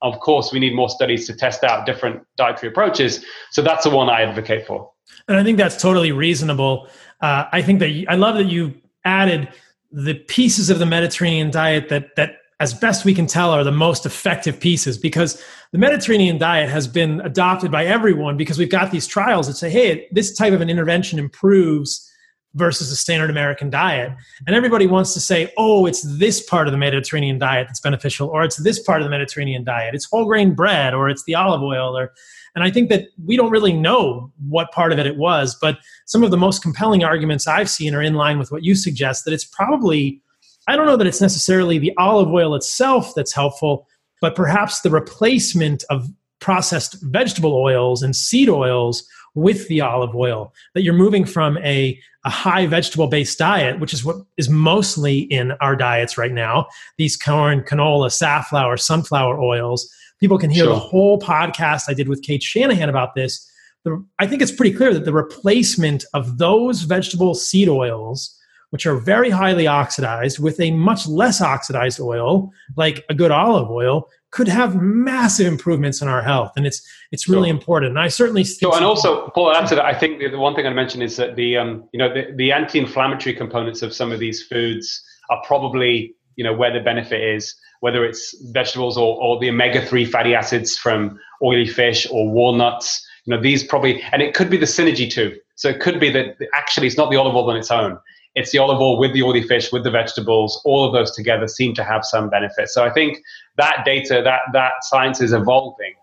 Of course, we need more studies to test out different dietary approaches. So that's the one I advocate for. And I think that's totally reasonable. Uh, I think that I love that you added the pieces of the Mediterranean diet that that as best we can tell, are the most effective pieces because the Mediterranean diet has been adopted by everyone because we've got these trials that say, hey, this type of an intervention improves versus a standard American diet. And everybody wants to say, oh, it's this part of the Mediterranean diet that's beneficial, or it's this part of the Mediterranean diet. It's whole grain bread, or it's the olive oil, or and I think that we don't really know what part of it it was, but some of the most compelling arguments I've seen are in line with what you suggest that it's probably I don't know that it's necessarily the olive oil itself that's helpful, but perhaps the replacement of processed vegetable oils and seed oils with the olive oil that you're moving from a, a high vegetable based diet which is what is mostly in our diets right now these corn canola safflower sunflower oils people can hear sure. the whole podcast i did with Cate Shanahan about this. The, i think it's pretty clear that the replacement of those vegetable seed oils which are very highly oxidized with a much less oxidized oil like a good olive oil could have massive improvements in our health. And it's it's really sure. important. And i certainly so and also paul to that i think the, the one thing i mentioned is that the um, you know the, the anti-inflammatory components of some of these foods are probably you know where the benefit is whether it's vegetables or, or the omega-3 fatty acids from oily fish or walnuts you know these probably and it could be the synergy too so it could be that actually it's not the olive oil on its own it's the olive oil with the oily fish, with the vegetables, all of those together seem to have some benefit. So I think that data, that that science is evolving,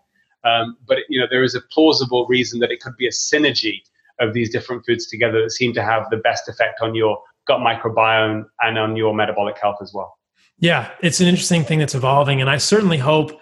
um, but you know there is a plausible reason that it could be a synergy of these different foods together that seem to have the best effect on your gut microbiome and on your metabolic health as well. Yeah, it's an interesting thing that's evolving, and I certainly hope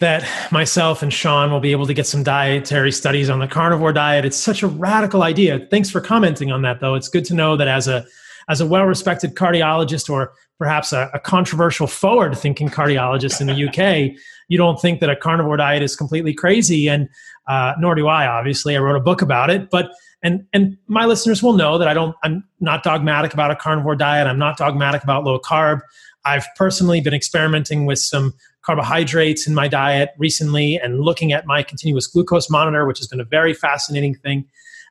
that myself and Shawn will be able to get some dietary studies on the carnivore diet. It's such a radical idea. Thanks for commenting on that, though. It's good to know that as a as a well-respected cardiologist, or perhaps a, a controversial forward-thinking cardiologist in the UK, you don't think that a carnivore diet is completely crazy, and uh, nor do I. Obviously, I wrote a book about it, but and and my listeners will know that I don't. I'm not dogmatic about a carnivore diet. I'm not dogmatic about low carb. I've personally been experimenting with some carbohydrates in my diet recently and looking at my continuous glucose monitor, which has been a very fascinating thing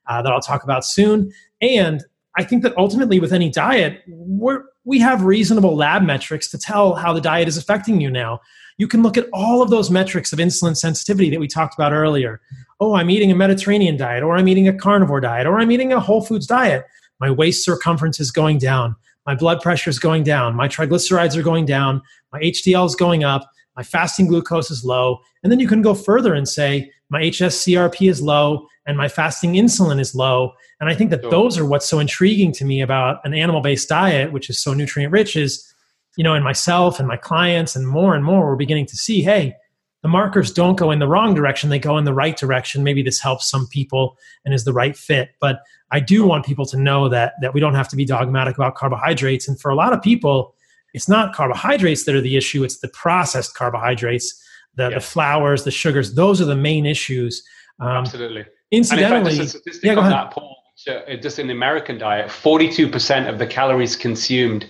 uh, that I'll talk about soon. And I think that ultimately, with any diet, we're we have reasonable lab metrics to tell how the diet is affecting you now. You can look at all of those metrics of insulin sensitivity that we talked about earlier. Oh, I'm eating a Mediterranean diet, or I'm eating a carnivore diet, or I'm eating a whole foods diet. My waist circumference is going down. My blood pressure is going down. My triglycerides are going down. My HDL is going up. My fasting glucose is low. And then you can go further and say, my HSCRP is low and my fasting insulin is low. And I think that those are what's so intriguing to me about an animal based diet, which is so nutrient rich, is, you know, in myself and my clients and more and more, we're beginning to see, hey, the markers don't go in the wrong direction, they go in the right direction. Maybe this helps some people and is the right fit. But I do want people to know that that we don't have to be dogmatic about carbohydrates. And for a lot of people, it's not carbohydrates that are the issue, it's the processed carbohydrates, the, the flours, the sugars. Those are the main issues. Um, Absolutely. Incidentally, and in fact, yeah, go ahead. That, Paul, uh, just in the American diet, 42% of the calories consumed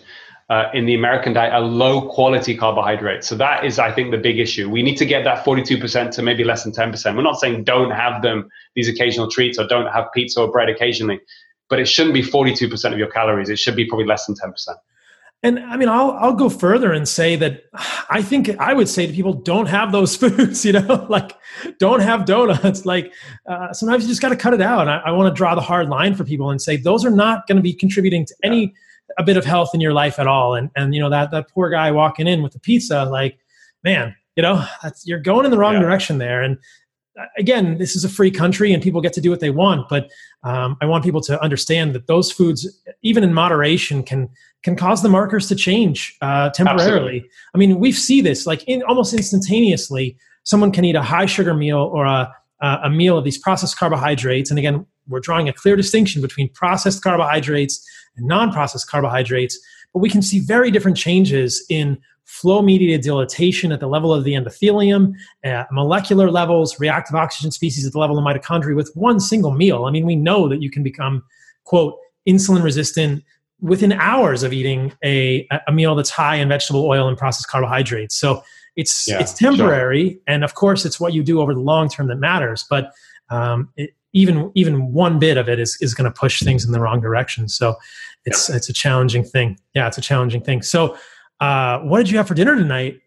uh, in the American diet are low quality carbohydrates. So that is, I think, the big issue. We need to get that 42% to maybe less than 10%. We're not saying don't have them, these occasional treats, or don't have pizza or bread occasionally, but it shouldn't be 42% of your calories. It should be probably less than 10%. And I mean, I'll I'll go further and say that I think I would say to people, don't have those foods. You know, like don't have donuts. Like uh, sometimes you just got to cut it out. I, I want to draw the hard line for people and say those are not going to be contributing to any. A bit of health in your life at all. And and you know that that poor guy walking in with the pizza, like, man, you know, that's you're going in the wrong yeah. direction there. And uh, again, this is a free country and people get to do what they want. But um, I want people to understand that those foods, even in moderation, can can cause the markers to change uh, temporarily. Absolutely. I mean, we see this like in almost instantaneously. Someone can eat a high sugar meal or a a meal of these processed carbohydrates, and again, we're drawing a clear distinction between processed carbohydrates and non processed carbohydrates. But we can see very different changes in flow mediated dilatation at the level of the endothelium, at molecular levels, reactive oxygen species at the level of mitochondria with one single meal. I mean, we know that you can become, quote, insulin resistant within hours of eating a, a meal that's high in vegetable oil and processed carbohydrates. So it's yeah, it's temporary, sure. and of course, it's what you do over the long term that matters. But um, it, even even one bit of it is is going to push things in the wrong direction. So it's yeah. it's a challenging thing. Yeah, it's a challenging thing. So uh, what did you have for dinner tonight?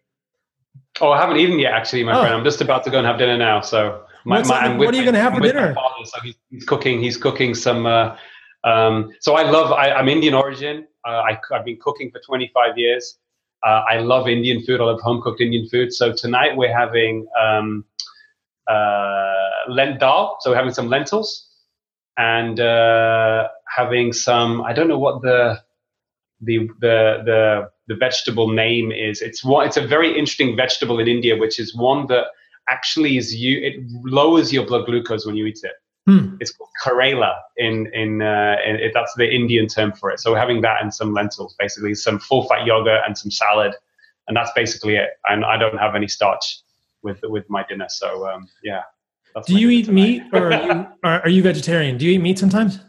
Oh, I haven't eaten yet, actually, my oh. friend. I'm just about to go and have dinner now. So my, my, what are you going to have for dinner? Father, so he's, he's, cooking. He's cooking some. Uh, um, so I love. I, am Indian origin. Uh, I, have been cooking for 25 years. Uh, I love Indian food. I love home cooked Indian food. So tonight we're having um, uh, lent dal. So we're having some lentils and uh, having some. I don't know what the the the the the vegetable name is. It's one. It's a very interesting vegetable in India, which is one that actually is you. It lowers your blood glucose when you eat it. Hmm. It's called Karela in in, uh, in that's the Indian term for it. So we're having that and some lentils, basically some full fat yogurt and some salad, and that's basically it. And I don't have any starch with with my dinner. So um, yeah. Do you eat meat, or are you, are, you vegetarian? Do you eat meat sometimes?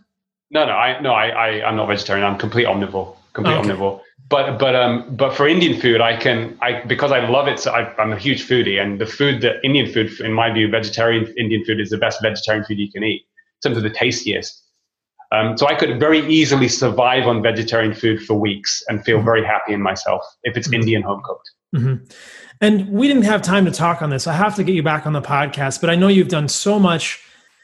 No, no, I no, I, I I'm not vegetarian. I'm complete omnivore, complete okay. omnivore. But but um but for Indian food, I can I because I love it. So I, I'm a huge foodie, and the food that Indian food, in my view, vegetarian Indian food is the best vegetarian food you can eat in terms of the tastiest. Um, so I could very easily survive on vegetarian food for weeks and feel mm-hmm. very happy in myself if it's mm-hmm. Indian home cooked. Mm-hmm. And we didn't have time to talk on this. I have to get you back on the podcast, but I know you've done so much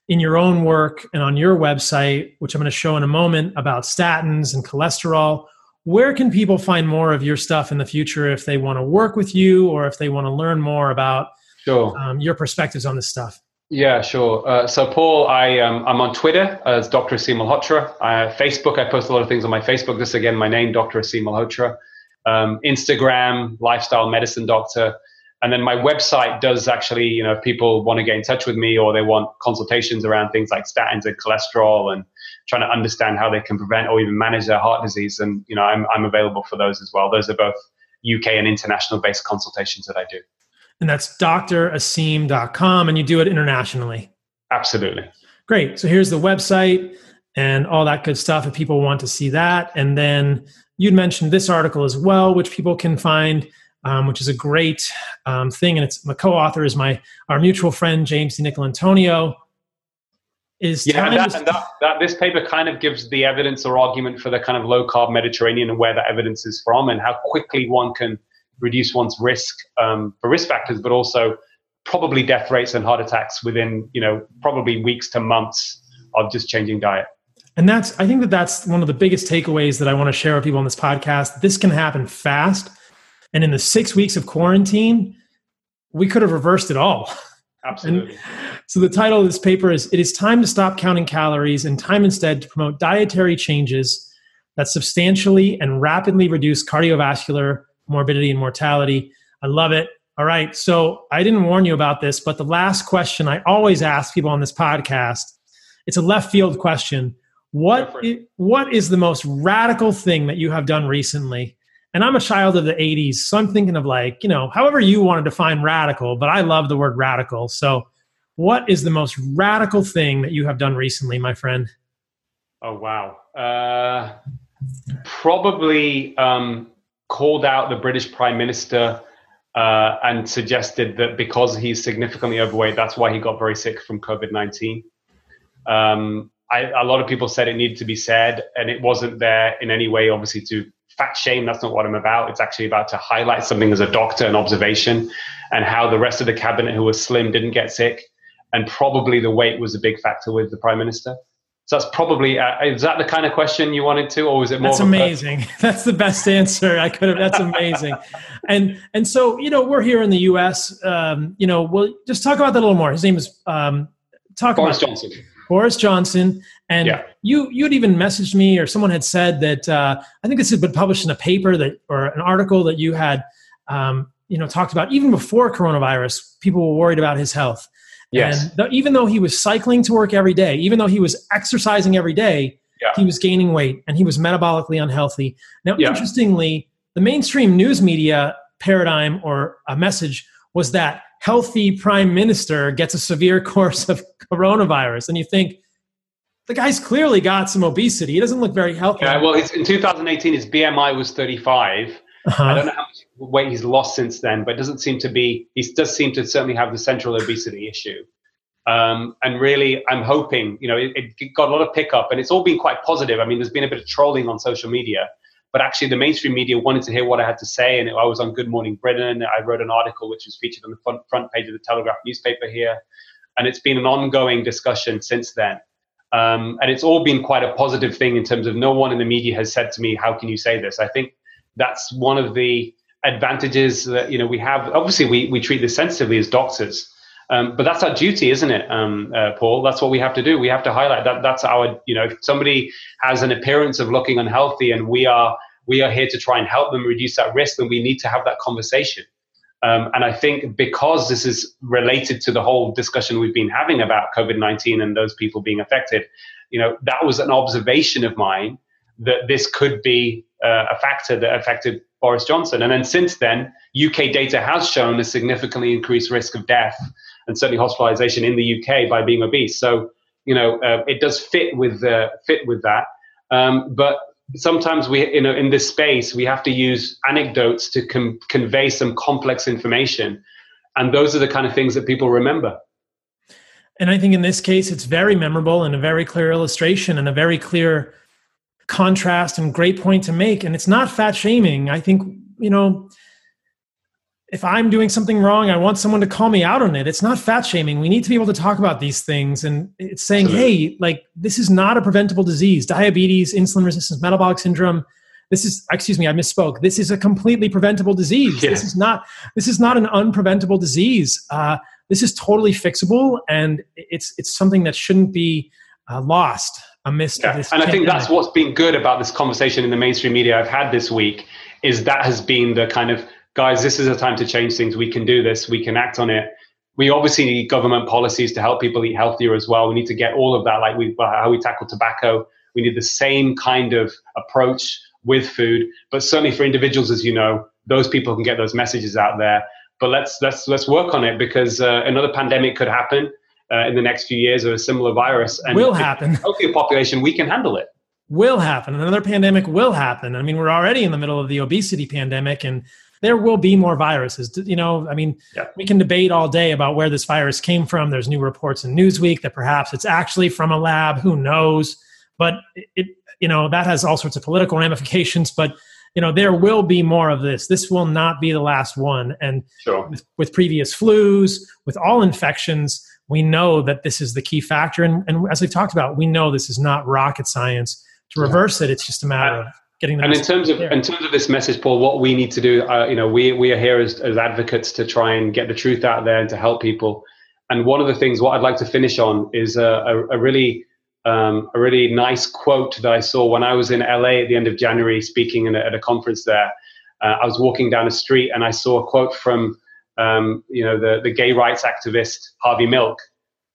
in your own work and on your website, which I'm going to show in a moment about statins and cholesterol. Where can people find more of your stuff in the future if they want to work with you or if they want to learn more about sure. um, your perspectives on this stuff? Yeah, sure. Uh, so, Paul, I um, I'm on Twitter as Dr. Aseem Malhotra. Uh, Facebook, I post a lot of things on my Facebook. This again, my name, Dr. Aseem Malhotra um, Instagram, lifestyle medicine doctor. And then my website does actually, you know, if people want to get in touch with me or they want consultations around things like statins and cholesterol and trying to understand how they can prevent or even manage their heart disease. And, you know, I'm, I'm available for those as well. Those are both UK and international based consultations that I do. And that's draseem.com and you do it internationally. Absolutely. Great. So here's the website and all that good stuff if people want to see that. And then you'd mentioned this article as well, which people can find, um, which is a great um, thing. And it's my co-author is my our mutual friend James DiNicolantonio. is yeah, time and that, and that, that this paper kind of gives the evidence or argument for the kind of low carb Mediterranean and where that evidence is from and how quickly one can reduce one's risk um, for risk factors, but also probably death rates and heart attacks within you know probably weeks to months of just changing diet. And that's, I think that that's one of the biggest takeaways that I want to share with people on this podcast. This can happen fast. And in the six weeks of quarantine, we could have reversed it all. Absolutely. So the title of this paper is It is Time to Stop Counting Calories and Time Instead to Promote Dietary Changes that Substantially and Rapidly Reduce Cardiovascular Morbidity and Mortality. I love it. All right. So I didn't warn you about this, but the last question I always ask people on this podcast it's a left field question. What Go for it. i- what is the most radical thing that you have done recently? And I'm a child of the 80s, so I'm thinking of like, you know, however you want to define radical, but I love the word radical. So, what is the most radical thing that you have done recently, my friend? Oh wow. Uh, probably um, called out the British Prime Minister uh, and suggested that because he's significantly overweight, that's why he got very sick from COVID nineteen. Um, I, a lot of people said it needed to be said, and it wasn't there in any way, obviously, to fat shame. That's not what I'm about. It's actually about to highlight something as a doctor, an observation, and how the rest of the cabinet who were slim didn't get sick, and probably the weight was a big factor with the prime minister. So that's probably uh, is that the kind of question you wanted to, or was it more? That's amazing. That's the best answer I could have. That's amazing. And and so you know we're here in the U.S. Um, you know, we'll just talk about that a little more. His name is um, talk Boris about Johnson. Boris Johnson. And Yeah. you you had even messaged me, or someone had said that uh, I think this had been published in a paper that or an article that you had um, you know talked about even before coronavirus. People were worried about his health. Yes. And th- even though he was cycling to work every day, even though he was exercising every day, Yeah. he was gaining weight and he was metabolically unhealthy. Now, Yeah. interestingly, the mainstream news media paradigm or a message was that healthy prime minister gets a severe course of coronavirus. And you think, the guy's clearly got some obesity. He doesn't look very healthy. Yeah, well, in 2018, his BMI was 35. I Uh-huh. don't know how much weight he's lost since then, but it doesn't seem to be. He does seem to certainly have the central obesity issue. Um, and really, I'm hoping, you know, it, it got a lot of pickup, and it's all been quite positive. I mean, there's been a bit of trolling on social media, but actually, the mainstream media wanted to hear what I had to say, and I was on Good Morning Britain. I wrote an article which was featured on the front, front page of the Telegraph newspaper here, and it's been an ongoing discussion since then. Um, and it's all been quite a positive thing in terms of no one in the media has said to me, "How can you say this?" I think that's one of the advantages that you know we have. Obviously, we we treat this sensitively as doctors, um, but that's our duty, isn't it, um, uh, Paul? That's what we have to do. We have to highlight that. That's our you know, if somebody has an appearance of looking unhealthy, and we are we are here to try and help them reduce that risk, then we need to have that conversation. Um, and I think because this is related to the whole discussion we've been having about COVID 19 and those people being affected, you know, that was an observation of mine that this could be uh, a factor that affected Boris Johnson. And then since then, UK data has shown a significantly increased risk of death and certainly hospitalization in the UK by being obese. So, you know, uh, it does fit with, uh, fit with that. Um, but sometimes we you know in this space we have to use anecdotes to com- convey some complex information and those are the kind of things that people remember And I think in this case, it's very memorable and a very clear illustration and a very clear contrast and great point to make. And it's not fat shaming. I think, you know, if I'm doing something wrong, I want someone to call me out on it. It's not fat shaming. We need to be able to talk about these things. And it's saying, Absolutely. hey, like, this is not a preventable disease. Diabetes, insulin resistance, metabolic syndrome. This is, excuse me, I misspoke. This is a completely preventable disease. Yeah. This is not, this is not an unpreventable disease. Uh, this is totally fixable and it's it's something that shouldn't be uh, lost amidst yeah. this and i think that's what's been good about this conversation in the mainstream media i've had this week is that has been the kind of guys this is a time to change things. We can do this. We can act on it. We obviously need government policies to help people eat healthier as well. We need to get all of that like we how we tackle tobacco. We need the same kind of approach with food. But certainly for individuals as you know those people can get those messages out there. But let's let's let's work on it because uh, another pandemic could happen uh, in the next few years or a similar virus and will happen. healthier population we can handle it. Will happen. Another pandemic will happen. I mean, we're already in the middle of the obesity pandemic and there will be more viruses. You know, I mean, yeah. we can debate all day about where this virus came from. There's new reports in Newsweek that perhaps it's actually from a lab. Who knows? But it, you know, that has all sorts of political ramifications. But you know, there will be more of this. This will not be the last one. And sure. with, with previous flus, with all infections, we know that this is the key factor. And, and as we've talked about, we know this is not rocket science. To reverse it, it's just a matter of getting and in terms of there. in terms of this message paul what we need to do uh, you know we we are here as, as advocates to try and get the truth out there and to help people. And one of the things what i'd like to finish on is a, a, a really um, a really nice quote that i saw when i was in la at the end of january speaking a, at a conference there. Uh, i was walking down a street and i saw a quote from um, you know the, the gay rights activist harvey milk.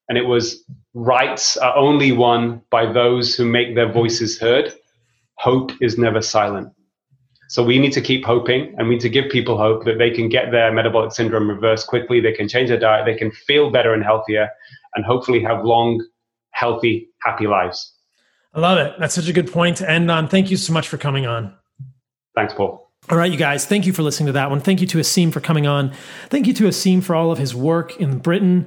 And it was rights are only won by those who make their voices heard hope is never silent. So we need to keep hoping and we need to give people hope that they can get their metabolic syndrome reversed quickly, they can change their diet, they can feel better and healthier, and hopefully have long, healthy, happy lives. I love it. That's such a good point to end on. Thank you so much for coming on. Thanks, Paul. All right, you guys, thank you for listening to that one. Thank you to Aseem for coming on. Thank you to Aseem for all of his work in Britain.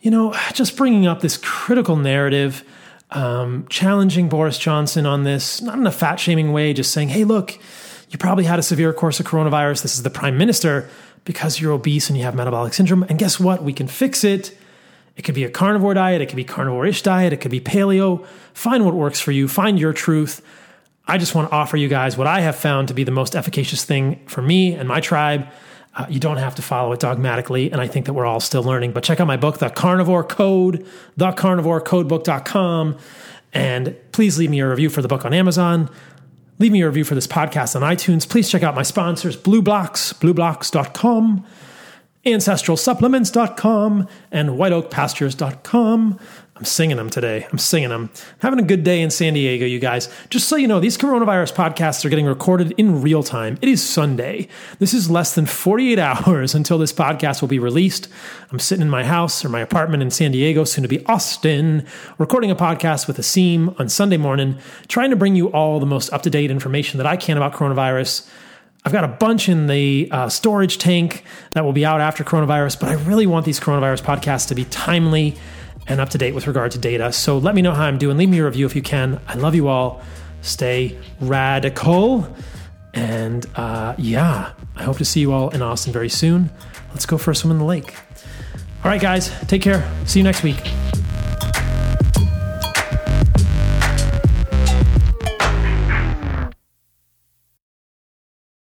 You know, just bringing up this critical narrative um, challenging Boris Johnson on this, not in a fat shaming way, just saying, hey, look, you probably had a severe course of coronavirus. This is the prime minister because you're obese and you have metabolic syndrome. And guess what? We can fix it. It could be a carnivore diet, it could be carnivore ish diet, it could be paleo. Find what works for you, find your truth. I just want to offer you guys what I have found to be the most efficacious thing for me and my tribe uh, you don't have to follow it dogmatically. And I think that we're all still learning. But check out my book, The Carnivore Code, thecarnivorecodebook.com. And please leave me a review for the book on Amazon. Leave me a review for this podcast on iTunes. Please check out my sponsors, BLUblox, blublox.com, ancestralsupplements.com, and whiteoakpastures.com. I'm singing them today. I'm singing them. Having a good day in San Diego, you guys. Just so you know, these coronavirus podcasts are getting recorded in real time. It is Sunday. This is less than 48 hours until this podcast will be released. I'm sitting in my house or my apartment in San Diego, soon to be Austin, recording a podcast with Aseem on Sunday morning, trying to bring you all the most up to date information that I can about coronavirus. I've got a bunch in the uh, storage tank that will be out after coronavirus, but I really want these coronavirus podcasts to be timely and up to date with regard to data. So let me know how I'm doing. Leave me a review if you can. I love you all. Stay radical. And uh, yeah, I hope to see you all in Austin very soon. Let's go for a swim in the lake. All right, guys, take care. See you next week.